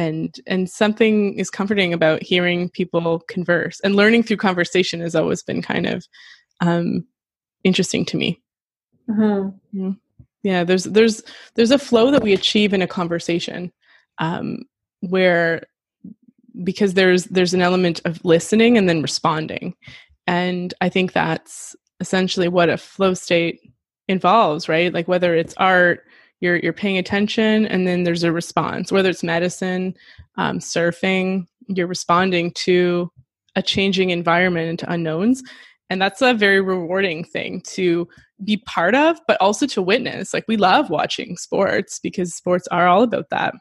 and and something is comforting about hearing people converse and learning through conversation has always been kind of um interesting to me. Mhm. yeah there's there's there's a flow that we achieve in a conversation um where because there's there's an element of listening and then responding. And i think that's essentially what a flow state involves right? Like whether it's art you're you're paying attention and then there's a response. Whether it's medicine um, surfing you're responding to a changing environment and unknowns. And that's a very rewarding thing to be part of but also to witness. Like we love watching sports because sports are all about that.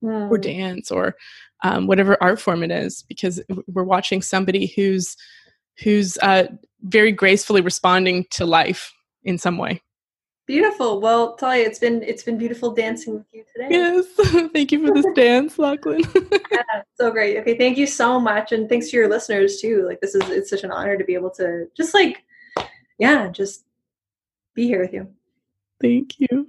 Or Mm. dance or um, whatever art form it is because we're watching somebody who's who's uh, very gracefully responding to life in some way Beautiful. Well, Talia, it's been it's been beautiful dancing with you today. yes thank you for this dance lachlan Yeah, so great. Okay, thank you so much, and thanks to your listeners too. Like this is it's such an honor to be able to just like, yeah, just be here with you. thank you